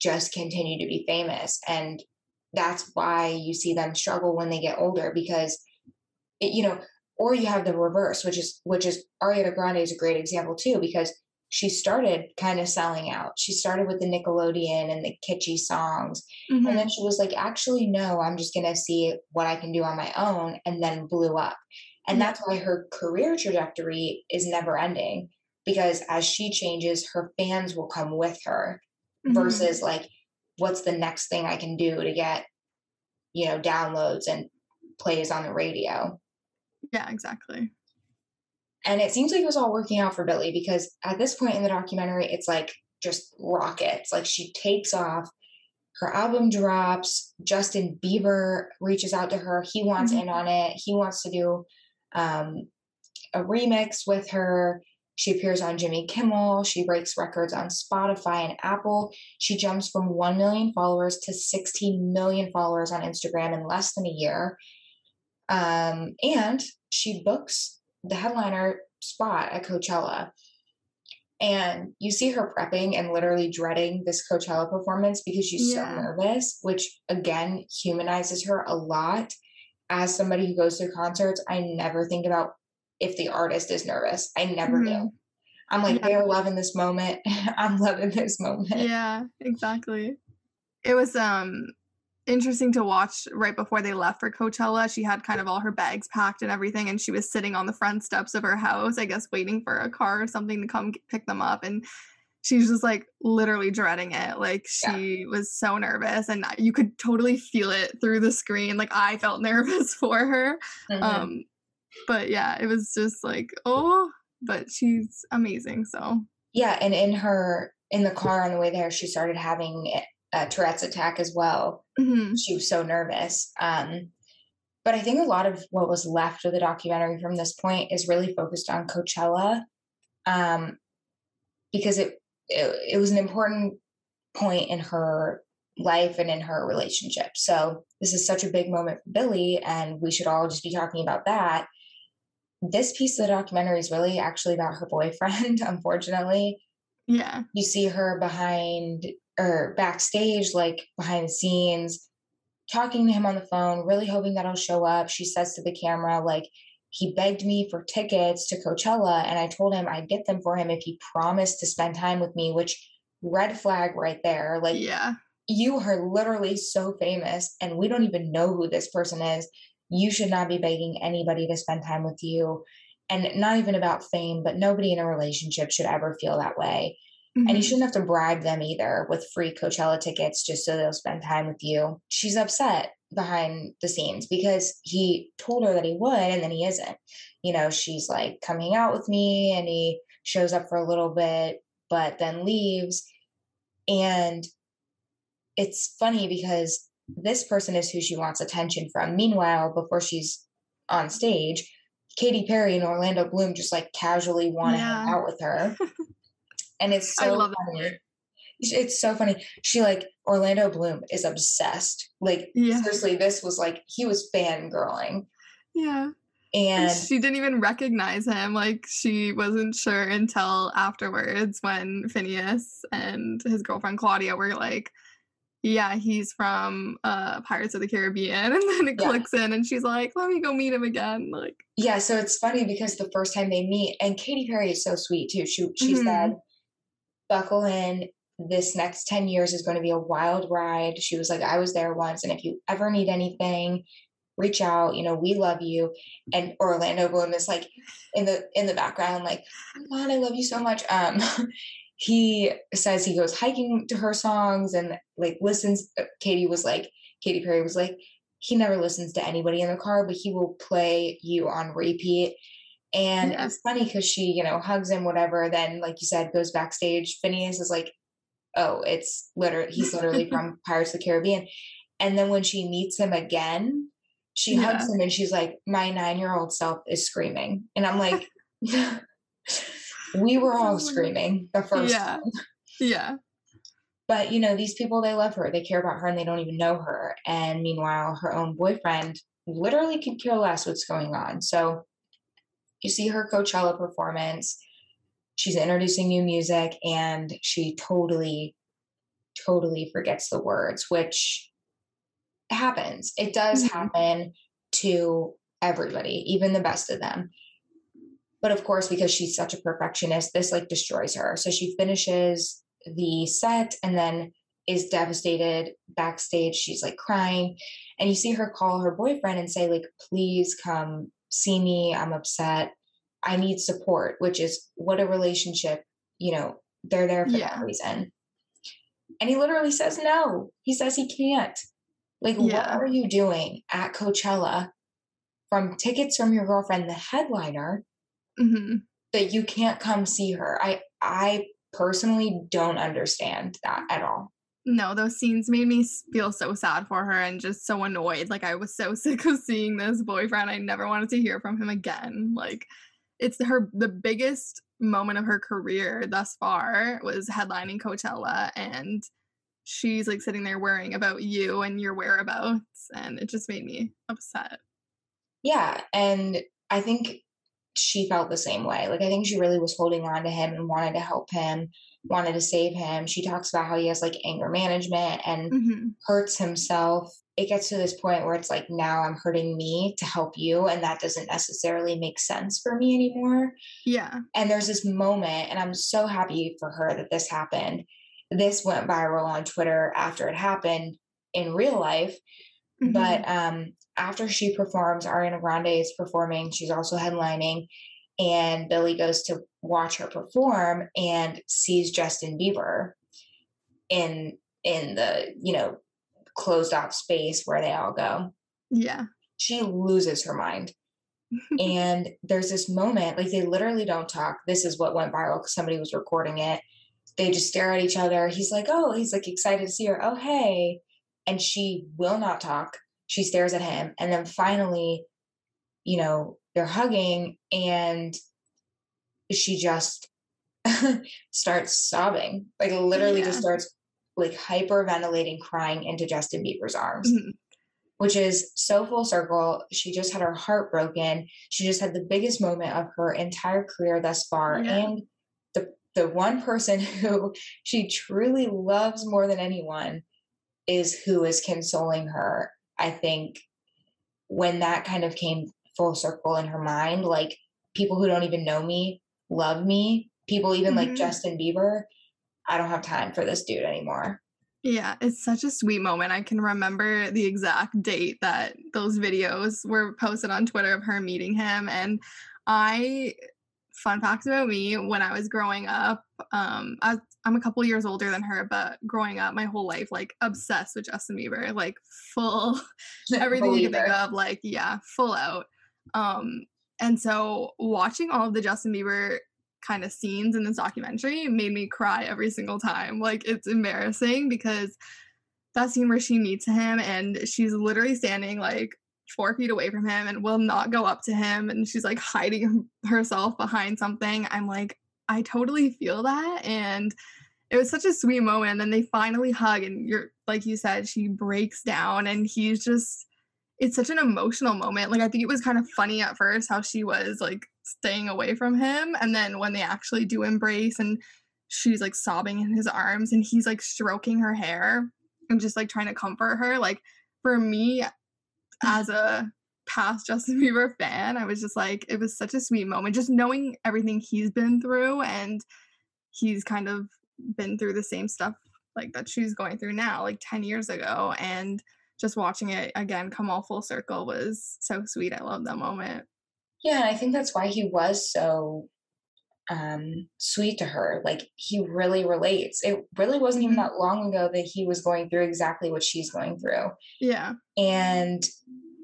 just continue to be famous. And that's why you see them struggle when they get older because, it, you know, or you have the reverse, which is, which is Ariana Grande is a great example too, because she started kind of selling out. She started with the Nickelodeon and the kitschy songs. Mhm. And then she was like, actually, no, I'm just going to see what I can do on my own, and then blew up. And Yeah. that's why her career trajectory is never ending because as she changes, her fans will come with her Mhm. versus like, what's the next thing I can do to get, you know, downloads and plays on the radio. yeah exactly And it seems like it was all working out for Billie because at this point in the documentary, it's like just rockets. Like she takes off, her album drops, Justin Bieber reaches out to her. He wants Mhm. in on it. He wants to do um, a remix with her. She appears on Jimmy Kimmel. She breaks records on Spotify and Apple. She jumps from 1 million followers to 16 million followers on Instagram in less than a year. Um, and she books the headliner spot at Coachella. And you see her prepping and literally dreading this Coachella performance because she's Yeah. so nervous, which again humanizes her a lot. As somebody who goes to concerts, I never think about if the artist is nervous. I never do. Mhm. I'm like, Yeah. they're loving this moment. [laughs] I'm loving this moment. yeah exactly it was um interesting to watch right before they left for coachella. She had kind of all her bags packed and everything and she was sitting on the front steps of her house i guess waiting for a car or something to come pick them up and she's just like literally dreading it. Like Yeah. she was so nervous and you could totally feel it through the screen. Like i felt [laughs] nervous for her. Mhm. um but yeah it was just like oh but she's amazing so. Yeah, and in her in the car on the way there, she started having a Tourette's attack as well. mhm, She was so nervous. Um, but I think a lot of what was left of the documentary from this point is really focused on Coachella, um, because it, it it was an important point in her life and in her relationship. So this is such a big moment for Billie, and we should all just be talking about that. This piece of the documentary is really actually about her boyfriend, [laughs] unfortunately yeah you see her behind or backstage, like behind the scenes, talking to him on the phone, really hoping that he'll show up. She says to the camera, like, he begged me for tickets to Coachella, and I told him I'd get them for him if he promised to spend time with me, which red flag right there. Like, yeah you are literally so famous, and we don't even know who this person is. You should not be begging anybody to spend time with you. And not even about fame, but nobody in a relationship should ever feel that way. And you Mhm. shouldn't have to bribe them either with free Coachella tickets just so they'll spend time with you. She's upset behind the scenes because he told her that he would and then he isn't. You know, she's like, coming out with me. And he shows up for a little bit, but then leaves. And it's funny because this person is who she wants attention from. Meanwhile, before she's on stage, Katy Perry and Orlando Bloom just like casually want to hang out with her. [laughs] And it's I so it. funny. It's so funny. She like Orlando Bloom is obsessed. Like Yeah. seriously, this was like he was fangirling. Yeah. And And she didn't even recognize him. Like she wasn't sure until afterwards when Finneas and his girlfriend Claudia were like, Yeah, he's from uh Pirates of the Caribbean. [laughs] And then it Yeah. clicks in and she's like, Let me go meet him again. Like yeah, so it's funny because the first time they meet, and Katy Perry is so sweet too. She she Mhm. said, "Buckle in this next 10 years is going to be a wild ride. She was like, I was there once. And if you ever need anything, reach out. You know, we love you. And Orlando Bloom is like in the in the background, like, on, I love you so much. Um, [laughs] he says he goes hiking to her songs and like listens. Uh, Katy was like, Katy Perry was like, he never listens to anybody in the car, but he will play you on repeat. And yeah. it's funny because she, you know, hugs him, whatever. Then, like you said, goes backstage. Finneas is like, oh, it's literally, he's literally [laughs] from Pirates of the Caribbean. And then when she meets him again, she yeah. hugs him and she's like, my nine year old self is screaming. And I'm like, [laughs] we were all screaming the first yeah. time. [laughs] Yeah. But, you know, these people, they love her. They care about her and they don't even know her. And meanwhile, her own boyfriend literally could care less what's going on. So you see her Coachella performance. She's introducing new music and she totally, totally forgets the words, which happens. It does mm-hmm. happen to everybody, even the best of them. But of course, because she's such a perfectionist, this like destroys her. So she finishes the set and then is devastated backstage. She's like crying. And you see her call her boyfriend and say, like, please come see me. I'm upset. I need support, which is what a relationship, you know, they're there for yeah. that reason. And he literally says no. He says he can't. Like, yeah. what are you doing at Coachella from tickets from your girlfriend, the headliner, mm-hmm. that you can't come see her? I I personally don't understand that at all. No, those scenes made me feel so sad for her and just so annoyed. Like I was so [laughs] sick of seeing this boyfriend. I never wanted to hear from him again. Like it's her the biggest moment of her career thus far was headlining Coachella and she's like sitting there worrying about you and your whereabouts and it just made me upset. Yeah, and I think she felt the same way. Like I think she really was holding on to him and wanted to help him, wanted to save him. She talks about how he has like anger management and mm-hmm. hurts himself. It gets to this point where it's like now I'm hurting me to help you and that doesn't necessarily make sense for me anymore. Yeah. And there's this moment and I'm so happy for her that this happened. This went viral on Twitter after it happened in real life. Mm-hmm. But um after she performs, Ariana Grande is performing. She's also headlining, and Billie goes to watch her perform and sees Justin Bieber in in the you know closed off space where they all go. Yeah, she loses her mind. [laughs] and there's this moment, like they literally don't talk. This is what went viral because somebody was recording it. They just stare at each other. He's like, oh, he's like excited to see her. Oh, hey. And she will not talk she stares at him and then finally you know they're hugging and she just [laughs] starts sobbing like literally yeah. just starts like hyperventilating crying into justin bieber's arms mm-hmm. which is so full circle she just had her heart broken she just had the biggest moment of her entire career thus far yeah. and the the one person [laughs] who she truly loves more than anyone is who is consoling her I think when that kind of came full circle in her mind, like people who don't even know me love me, people even mm-hmm. like Justin Bieber, I don't have time for this dude anymore. Yeah, it's such a sweet moment. I can remember the exact date that those videos were posted on Twitter of her meeting him. And I fun facts about me when I was growing up. Um, I, am a couple years older than her, but growing up my whole life, like obsessed with Justin Bieber, like full [laughs] everything you can think of, like yeah, full out. Um, and so watching all of the Justin Bieber kind of scenes in this documentary made me cry every single time. Like it's embarrassing because that scene where she meets him and she's literally standing like four feet away from him and will not go up to him and she's like hiding [laughs] herself behind something. I'm like i totally feel that and it was such a sweet moment and then they finally hug and you're like you said she breaks down and he's just it's such an emotional moment. Like i think it was kind of funny at first how she was like staying away from him and then when they actually do embrace and she's like sobbing in his arms and he's like stroking her hair and just like trying to comfort her like for me as a past Justin Bieber fan, I was just like, it was such a sweet moment, just knowing everything he's been through and he's kind of been through the same stuff like that she's going through now, like 10 years ago. And just watching it again come all full circle was so sweet. I love that moment. Yeah, and I think that's why he was so um sweet to her. Like he really relates. It really wasn't even mm-hmm. that long ago that he was going through exactly what she's going through. Yeah. And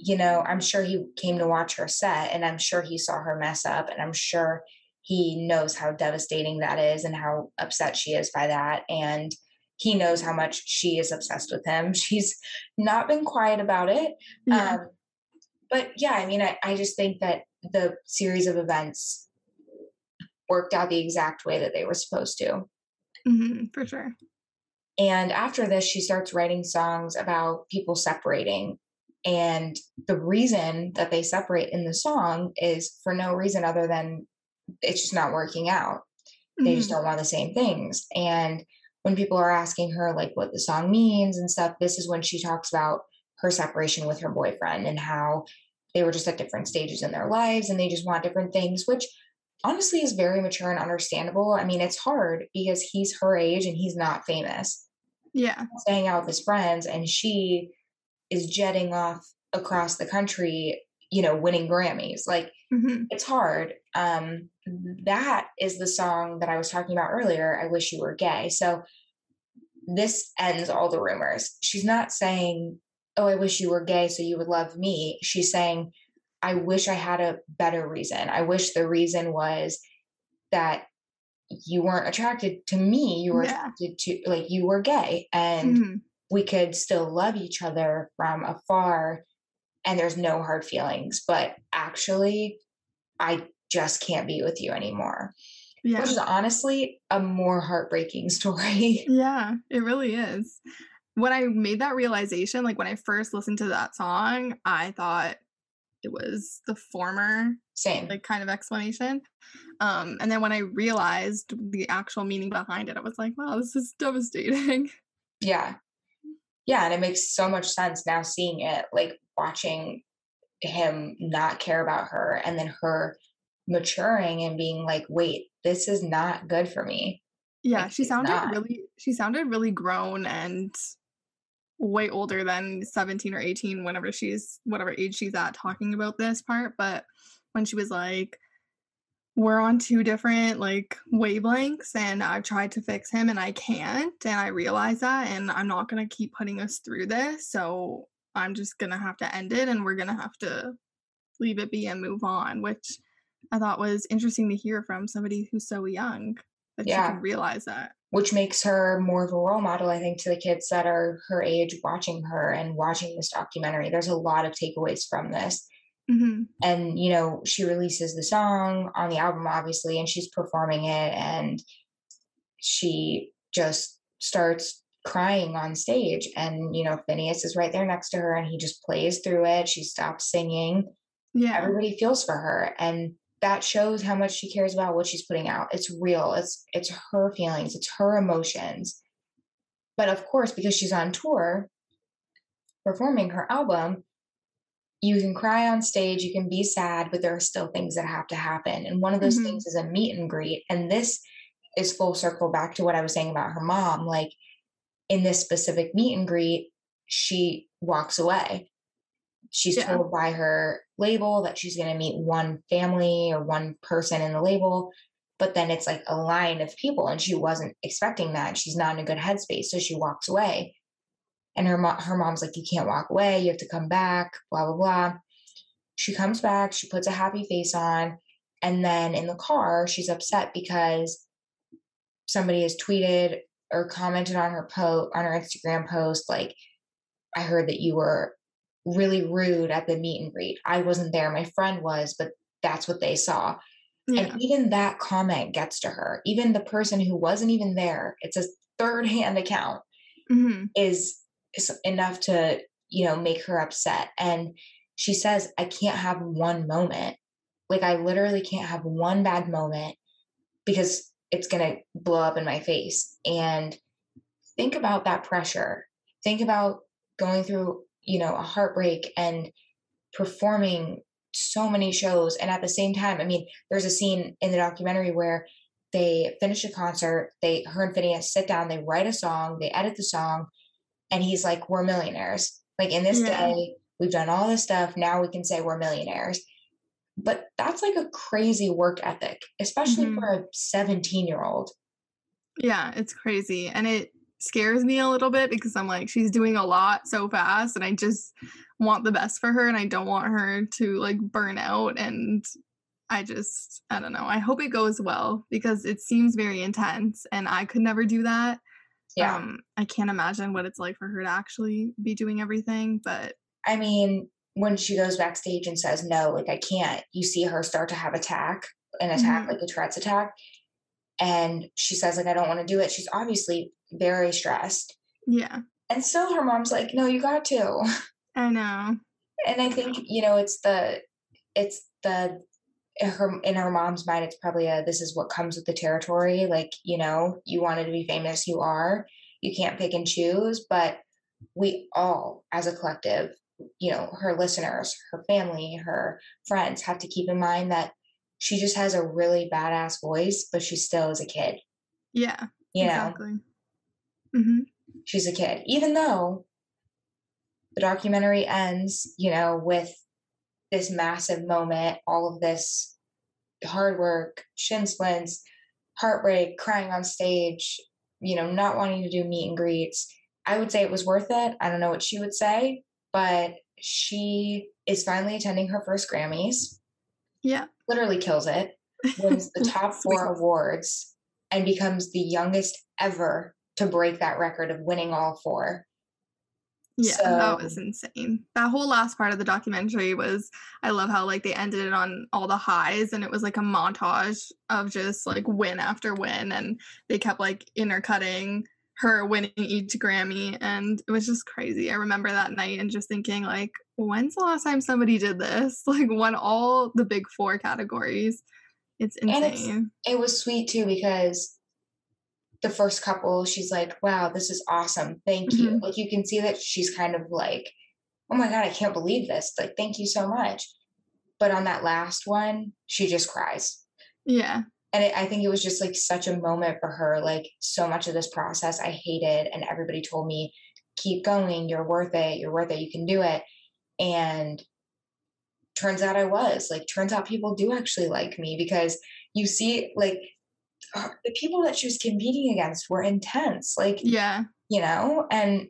you know, I'm sure he came to watch her set and I'm sure he saw her mess up and I'm sure he knows how devastating that is and how upset she is by that and he knows how much she is obsessed with him. [laughs] She's not been quiet about it. Yeah. Um, but yeah, I mean, I, I just think that the series of events worked out the exact way that they were supposed to. Mm-hmm, for sure. And after this, she starts writing songs about people separating. And the reason that they separate in the song is for no reason other than it's just not working out. Mm-hmm. They just mm-hmm. don't want the same things. And when people are asking her like what the song means and stuff, this is when she talks about her separation with her boyfriend and how they were just at different stages in their lives and they just want different things, which honestly is very mature and understandable. I mean, it's hard because he's her age and he's not famous. Yeah. Staying out with his friends and she is jetting off across the country, you know, winning Grammys. Like mm-hmm. it's hard. Um that is the song that I was talking about earlier, I wish you were gay. So this ends all the rumors. She's not saying, "Oh, I wish you were gay so you would love me." She's saying, I wish I had a better reason. I wish the reason was that you weren't attracted to me. You were yeah. attracted to, like, you were gay and mm-hmm. we could still love each other from afar and there's no hard feelings. But actually, I just can't be with you anymore. Yeah. Which is honestly a more heartbreaking [laughs] story. Yeah, it really is. When I made that realization, like when I first listened to that song, I thought, it was the former same. like kind of explanation. Um and then when i realized the actual meaning behind it i was like wow this is devastating. [laughs] Yeah. Yeah and it makes so much sense now seeing it like watching him not care about her and then her maturing and being like wait this is not good for me. Yeah like, she sounded really she sounded really grown and way older than 17 or 18 whenever she's whatever age she's at talking about this part but when she was like we're on two different like wavelengths and I've tried to fix him and I can't and I realize that and I'm not going to keep putting us through this so I'm just going to have to end it and we're going to have to leave it be and move on which I thought was interesting to hear from somebody who's so young that yeah. she can realize that which makes her more of a role model, I think, to the kids that are her age watching her and watching this documentary. There's a lot of takeaways from this. Mm-hmm. And, you know, she releases the song on the album, obviously, and she's performing it. And she just starts crying on stage. And, you know, Finneas is right there next to her and he just plays through it. She stops singing. Yeah. Everybody feels for her. And that shows how much she cares about what she's putting out. It's real. It's it's her feelings, it's her emotions. But of course, because she's on tour performing her album, you can cry on stage, you can be sad, but there are still things that have to happen. And one of those mm-hmm. things is a meet and greet. And this is full circle back to what I was saying about her mom. Like in this specific meet and greet, she walks away she's yeah. told by her label that she's going to meet one family or one person in the label but then it's like a line of people and she wasn't expecting that she's not in a good headspace so she walks away. And her mom her mom's like you can't walk away you have to come back blah blah blah. She comes back she puts a happy face on and then in the car she's upset because somebody has tweeted or commented on her post on her Instagram post like I heard that you were really rude at the meet and greet. I wasn't there, my friend was, but that's what they saw. Yeah. And even that comment gets to her. Even the person who wasn't even there, it's a third hand account, mm-hmm. is, is enough to, you know, make her upset. And she says, I can't have one moment. Like, I literally can't have one bad moment because it's going to blow up in my face. And think about that pressure. Think about going through you know a heartbreak and performing so many shows and at the same time i mean there's a scene in the documentary where they finish a concert. They, her and Finneas sit down. They write a song. They edit the song, and he's like, "We're millionaires. Like in this Yeah. day, we've done all this stuff. Now we can say we're millionaires." But that's like a crazy work ethic, especially Mhm. for a 17 year old. Yeah, it's crazy. And it scares me a little bit because I'm like, she's doing a lot so fast and I just want the best for her and I don't want her to like burn out. And I just, I don't know. I hope it goes well because it seems very intense and I could never do that. Yeah. Um, I can't imagine what it's like for her to actually be doing everything, but I mean, when she goes backstage and says, no, like I can't, you see her start to have attack, an attack, Mhm. like a Tourette's attack. And she says, like, I don't want to do it. She's obviously very stressed. yeah, And still her mom's like, no, you got to. [laughs] I know. And I think, you know, it's the, it's the, her in her mom's mind, it's probably a this is what comes with the territory. Like, you know, you wanted to be famous, you are. You can't pick and choose, but we all, as a collective, you know, her listeners, her family, her friends have to keep in mind that she just has a really badass voice, but she still is a kid. Yeah, You know, exactly. Hmm she's a kid, even though the documentary ends, you know, with this massive moment, all of this hard work, shin splints, heartbreak, crying on stage, you know, not wanting to do meet and greets. I would say it was worth it. I don't know what she would say, but she is finally attending her first Grammys, Yeah. literally kills it, wins the [laughs] top four awards, and becomes the youngest ever to break that record of winning all four. Yeah, that was insane. That whole last part of the documentary was I love how like they ended it on all the highs and it was like a montage of just like win after win and they kept like intercutting her winning each Grammy and it was just crazy. I remember that night and just thinking like when's the last time somebody did this? [laughs] Like won all the big 4 categories. It's And it's- insane. it was sweet too because the first couple she's like wow this is awesome. Thank you. Mhm. like you can see that she's kind of like oh my god i can't believe this. Like thank you so much. But on that last one she just cries. Yeah. and it, i think it was just like such a moment for her like so much of this process i hated and everybody told me keep going you're worth it you're worth it you can do it. And turns out i was. Like turns out people do actually like me because you see like [gasps] the people that she was competing against were intense like Yeah. you know and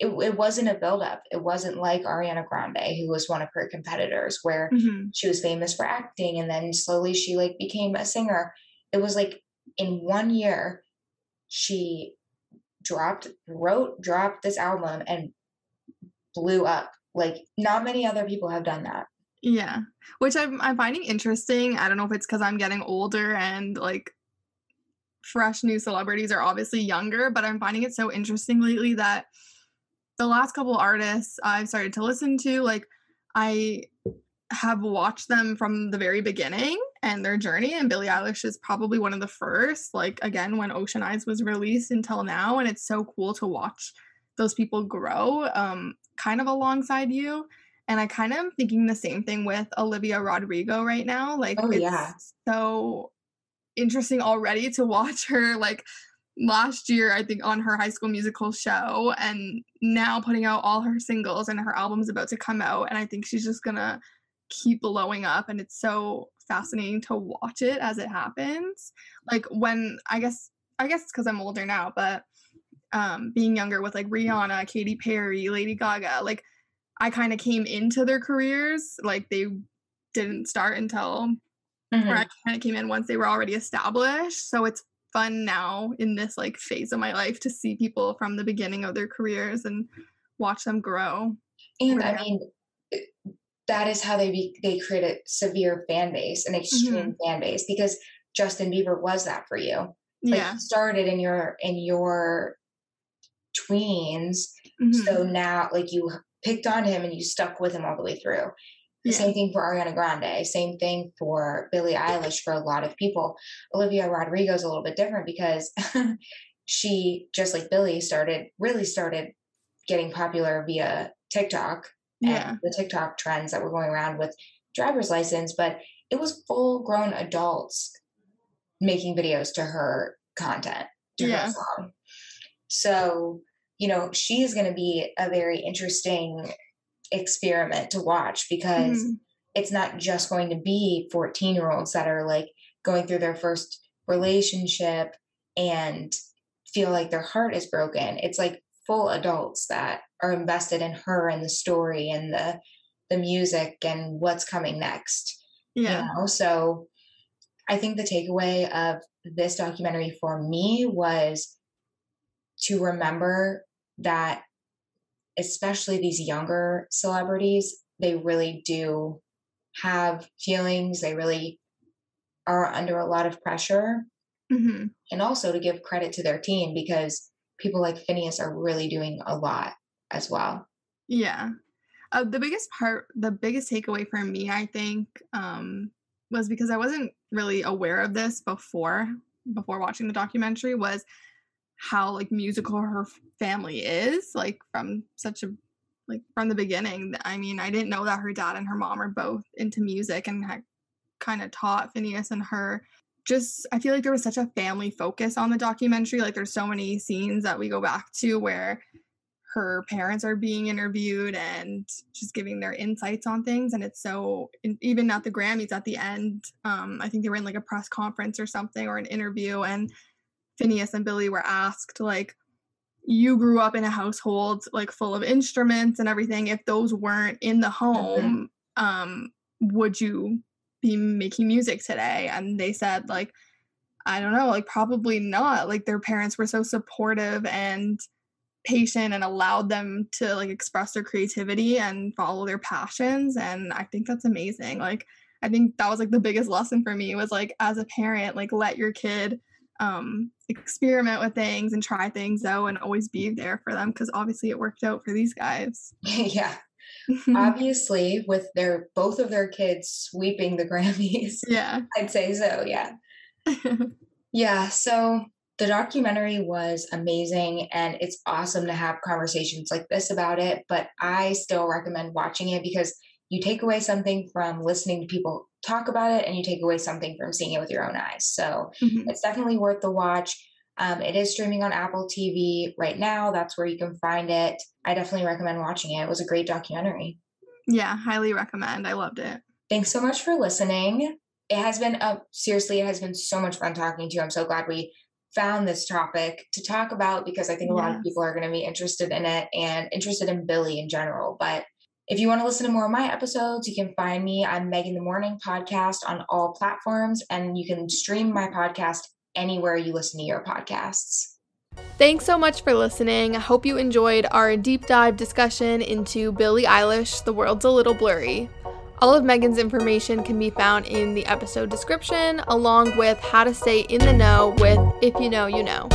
it, it wasn't a buildup it wasn't like ariana grande who was one of her competitors where Mhm. she was famous for acting and then slowly she like became a singer it was like in one year she dropped wrote dropped this album and blew up like not many other people have done that Yeah, which I'm I'm finding interesting. I don't know if it's because I'm getting older and like fresh new celebrities are obviously younger, but I'm finding it so interesting lately that the last couple artists I've started to listen to, like I have watched them from the very beginning and their journey. And Billie Eilish is probably one of the first, like again, when Ocean Eyes was released until now. And it's so cool to watch those people grow um, kind of alongside you. And I kind of am thinking the same thing with Olivia Rodrigo right now. Like, Oh, it's yeah. so interesting already to watch her like last year i think on her high school musical show and now putting out all her singles and her album's about to come out and i think she's just gonna keep blowing up and it's so fascinating to watch it as it happens like when i guess i guess it's because i'm older now but um being younger with like rihanna Katy perry lady gaga like i kind of came into their careers like they didn't start until Mhm. where I kind of came in once they were already established. So it's fun now in this like phase of my life to see people from the beginning of their careers and watch them grow. And Right. I mean, that is how they be, they create a severe fan base, an extreme Mm-hmm. fan base, because Justin Bieber was that for you. Like Yeah. you started in your in your tweens, mhm, so now like you picked on him and you stuck with him all the way through. Yeah. same thing for Ariana Grande, same thing for Billie Eilish for a lot of people. Olivia Rodrigo's a little bit different because [laughs] she, just like Billie, started really started getting popular via TikTok yeah. and the TikTok trends that were going around with driver's license, but it was full grown adults making videos to her content, to Yeah. her song. So, you know, she is going to be a very interesting experiment to watch because Mhm. it's not just going to be 14 year olds that are like going through their first relationship and feel like their heart is broken. It's like full adults that are invested in her and the story and the the music and what's coming next. Yeah. You know, so I think the takeaway of this documentary for me was to remember that especially these younger celebrities, they really do have feelings. They really are under a lot of pressure. hmm And also to give credit to their team because people like Finneas are really doing a lot as well. Yeah. Uh, the biggest part, the biggest takeaway for me, I think, um, was because I wasn't really aware of this before before watching the documentary was how like musical her family is like from such a like from the beginning. I mean i didn't know that her dad and her mom are both into music and had kind of taught finneas and her. Just i feel like there was such a family focus on the documentary. Like there's so many scenes that we go back to where her parents are being interviewed and just giving their insights on things and it's so even at the grammys at the end um i think they were in like a press conference or something or an interview and finneas and billie were asked like you grew up in a household like full of instruments and everything. If those weren't in the home um would you be making music today? And they said like i don't know like probably not. Like their parents were so supportive and patient and allowed them to like express their creativity and follow their passions and i think that's amazing. Like i think that was like the biggest lesson for me was like as a parent like let your kid um experiment with things and try things out and always be there for them because obviously it worked out for these guys [laughs] yeah. [laughs] Obviously, with their both of their kids sweeping the [laughs] Grammys, yeah I'd say so, yeah. Yeah, so the documentary was amazing and it's awesome to have conversations like this about it, but I still recommend watching it because you take away something from listening to people talk about it and you take away something from seeing it with your own eyes. So Mhm. it's definitely worth the watch. Um, it is streaming on Apple TV right now. That's where you can find it. I definitely recommend watching it. It was a great documentary. yeah highly recommend i loved it Thanks so much for listening. It has been a seriously, it has been so much fun talking to you. I'm so glad we found this topic to talk about because I think a lot of people are going to be interested in it and interested in Billie in general. But if you want to listen to more of my episodes, you can find me on Meg in the Morning podcast on all platforms, and you can stream my podcast anywhere you listen to your podcasts. Thanks so much for listening. I hope you enjoyed our deep dive discussion into Billie Eilish, The World's a Little Blurry. All of Megan's information can be found in the episode description, along with how to stay in the know with If You Know, You Know.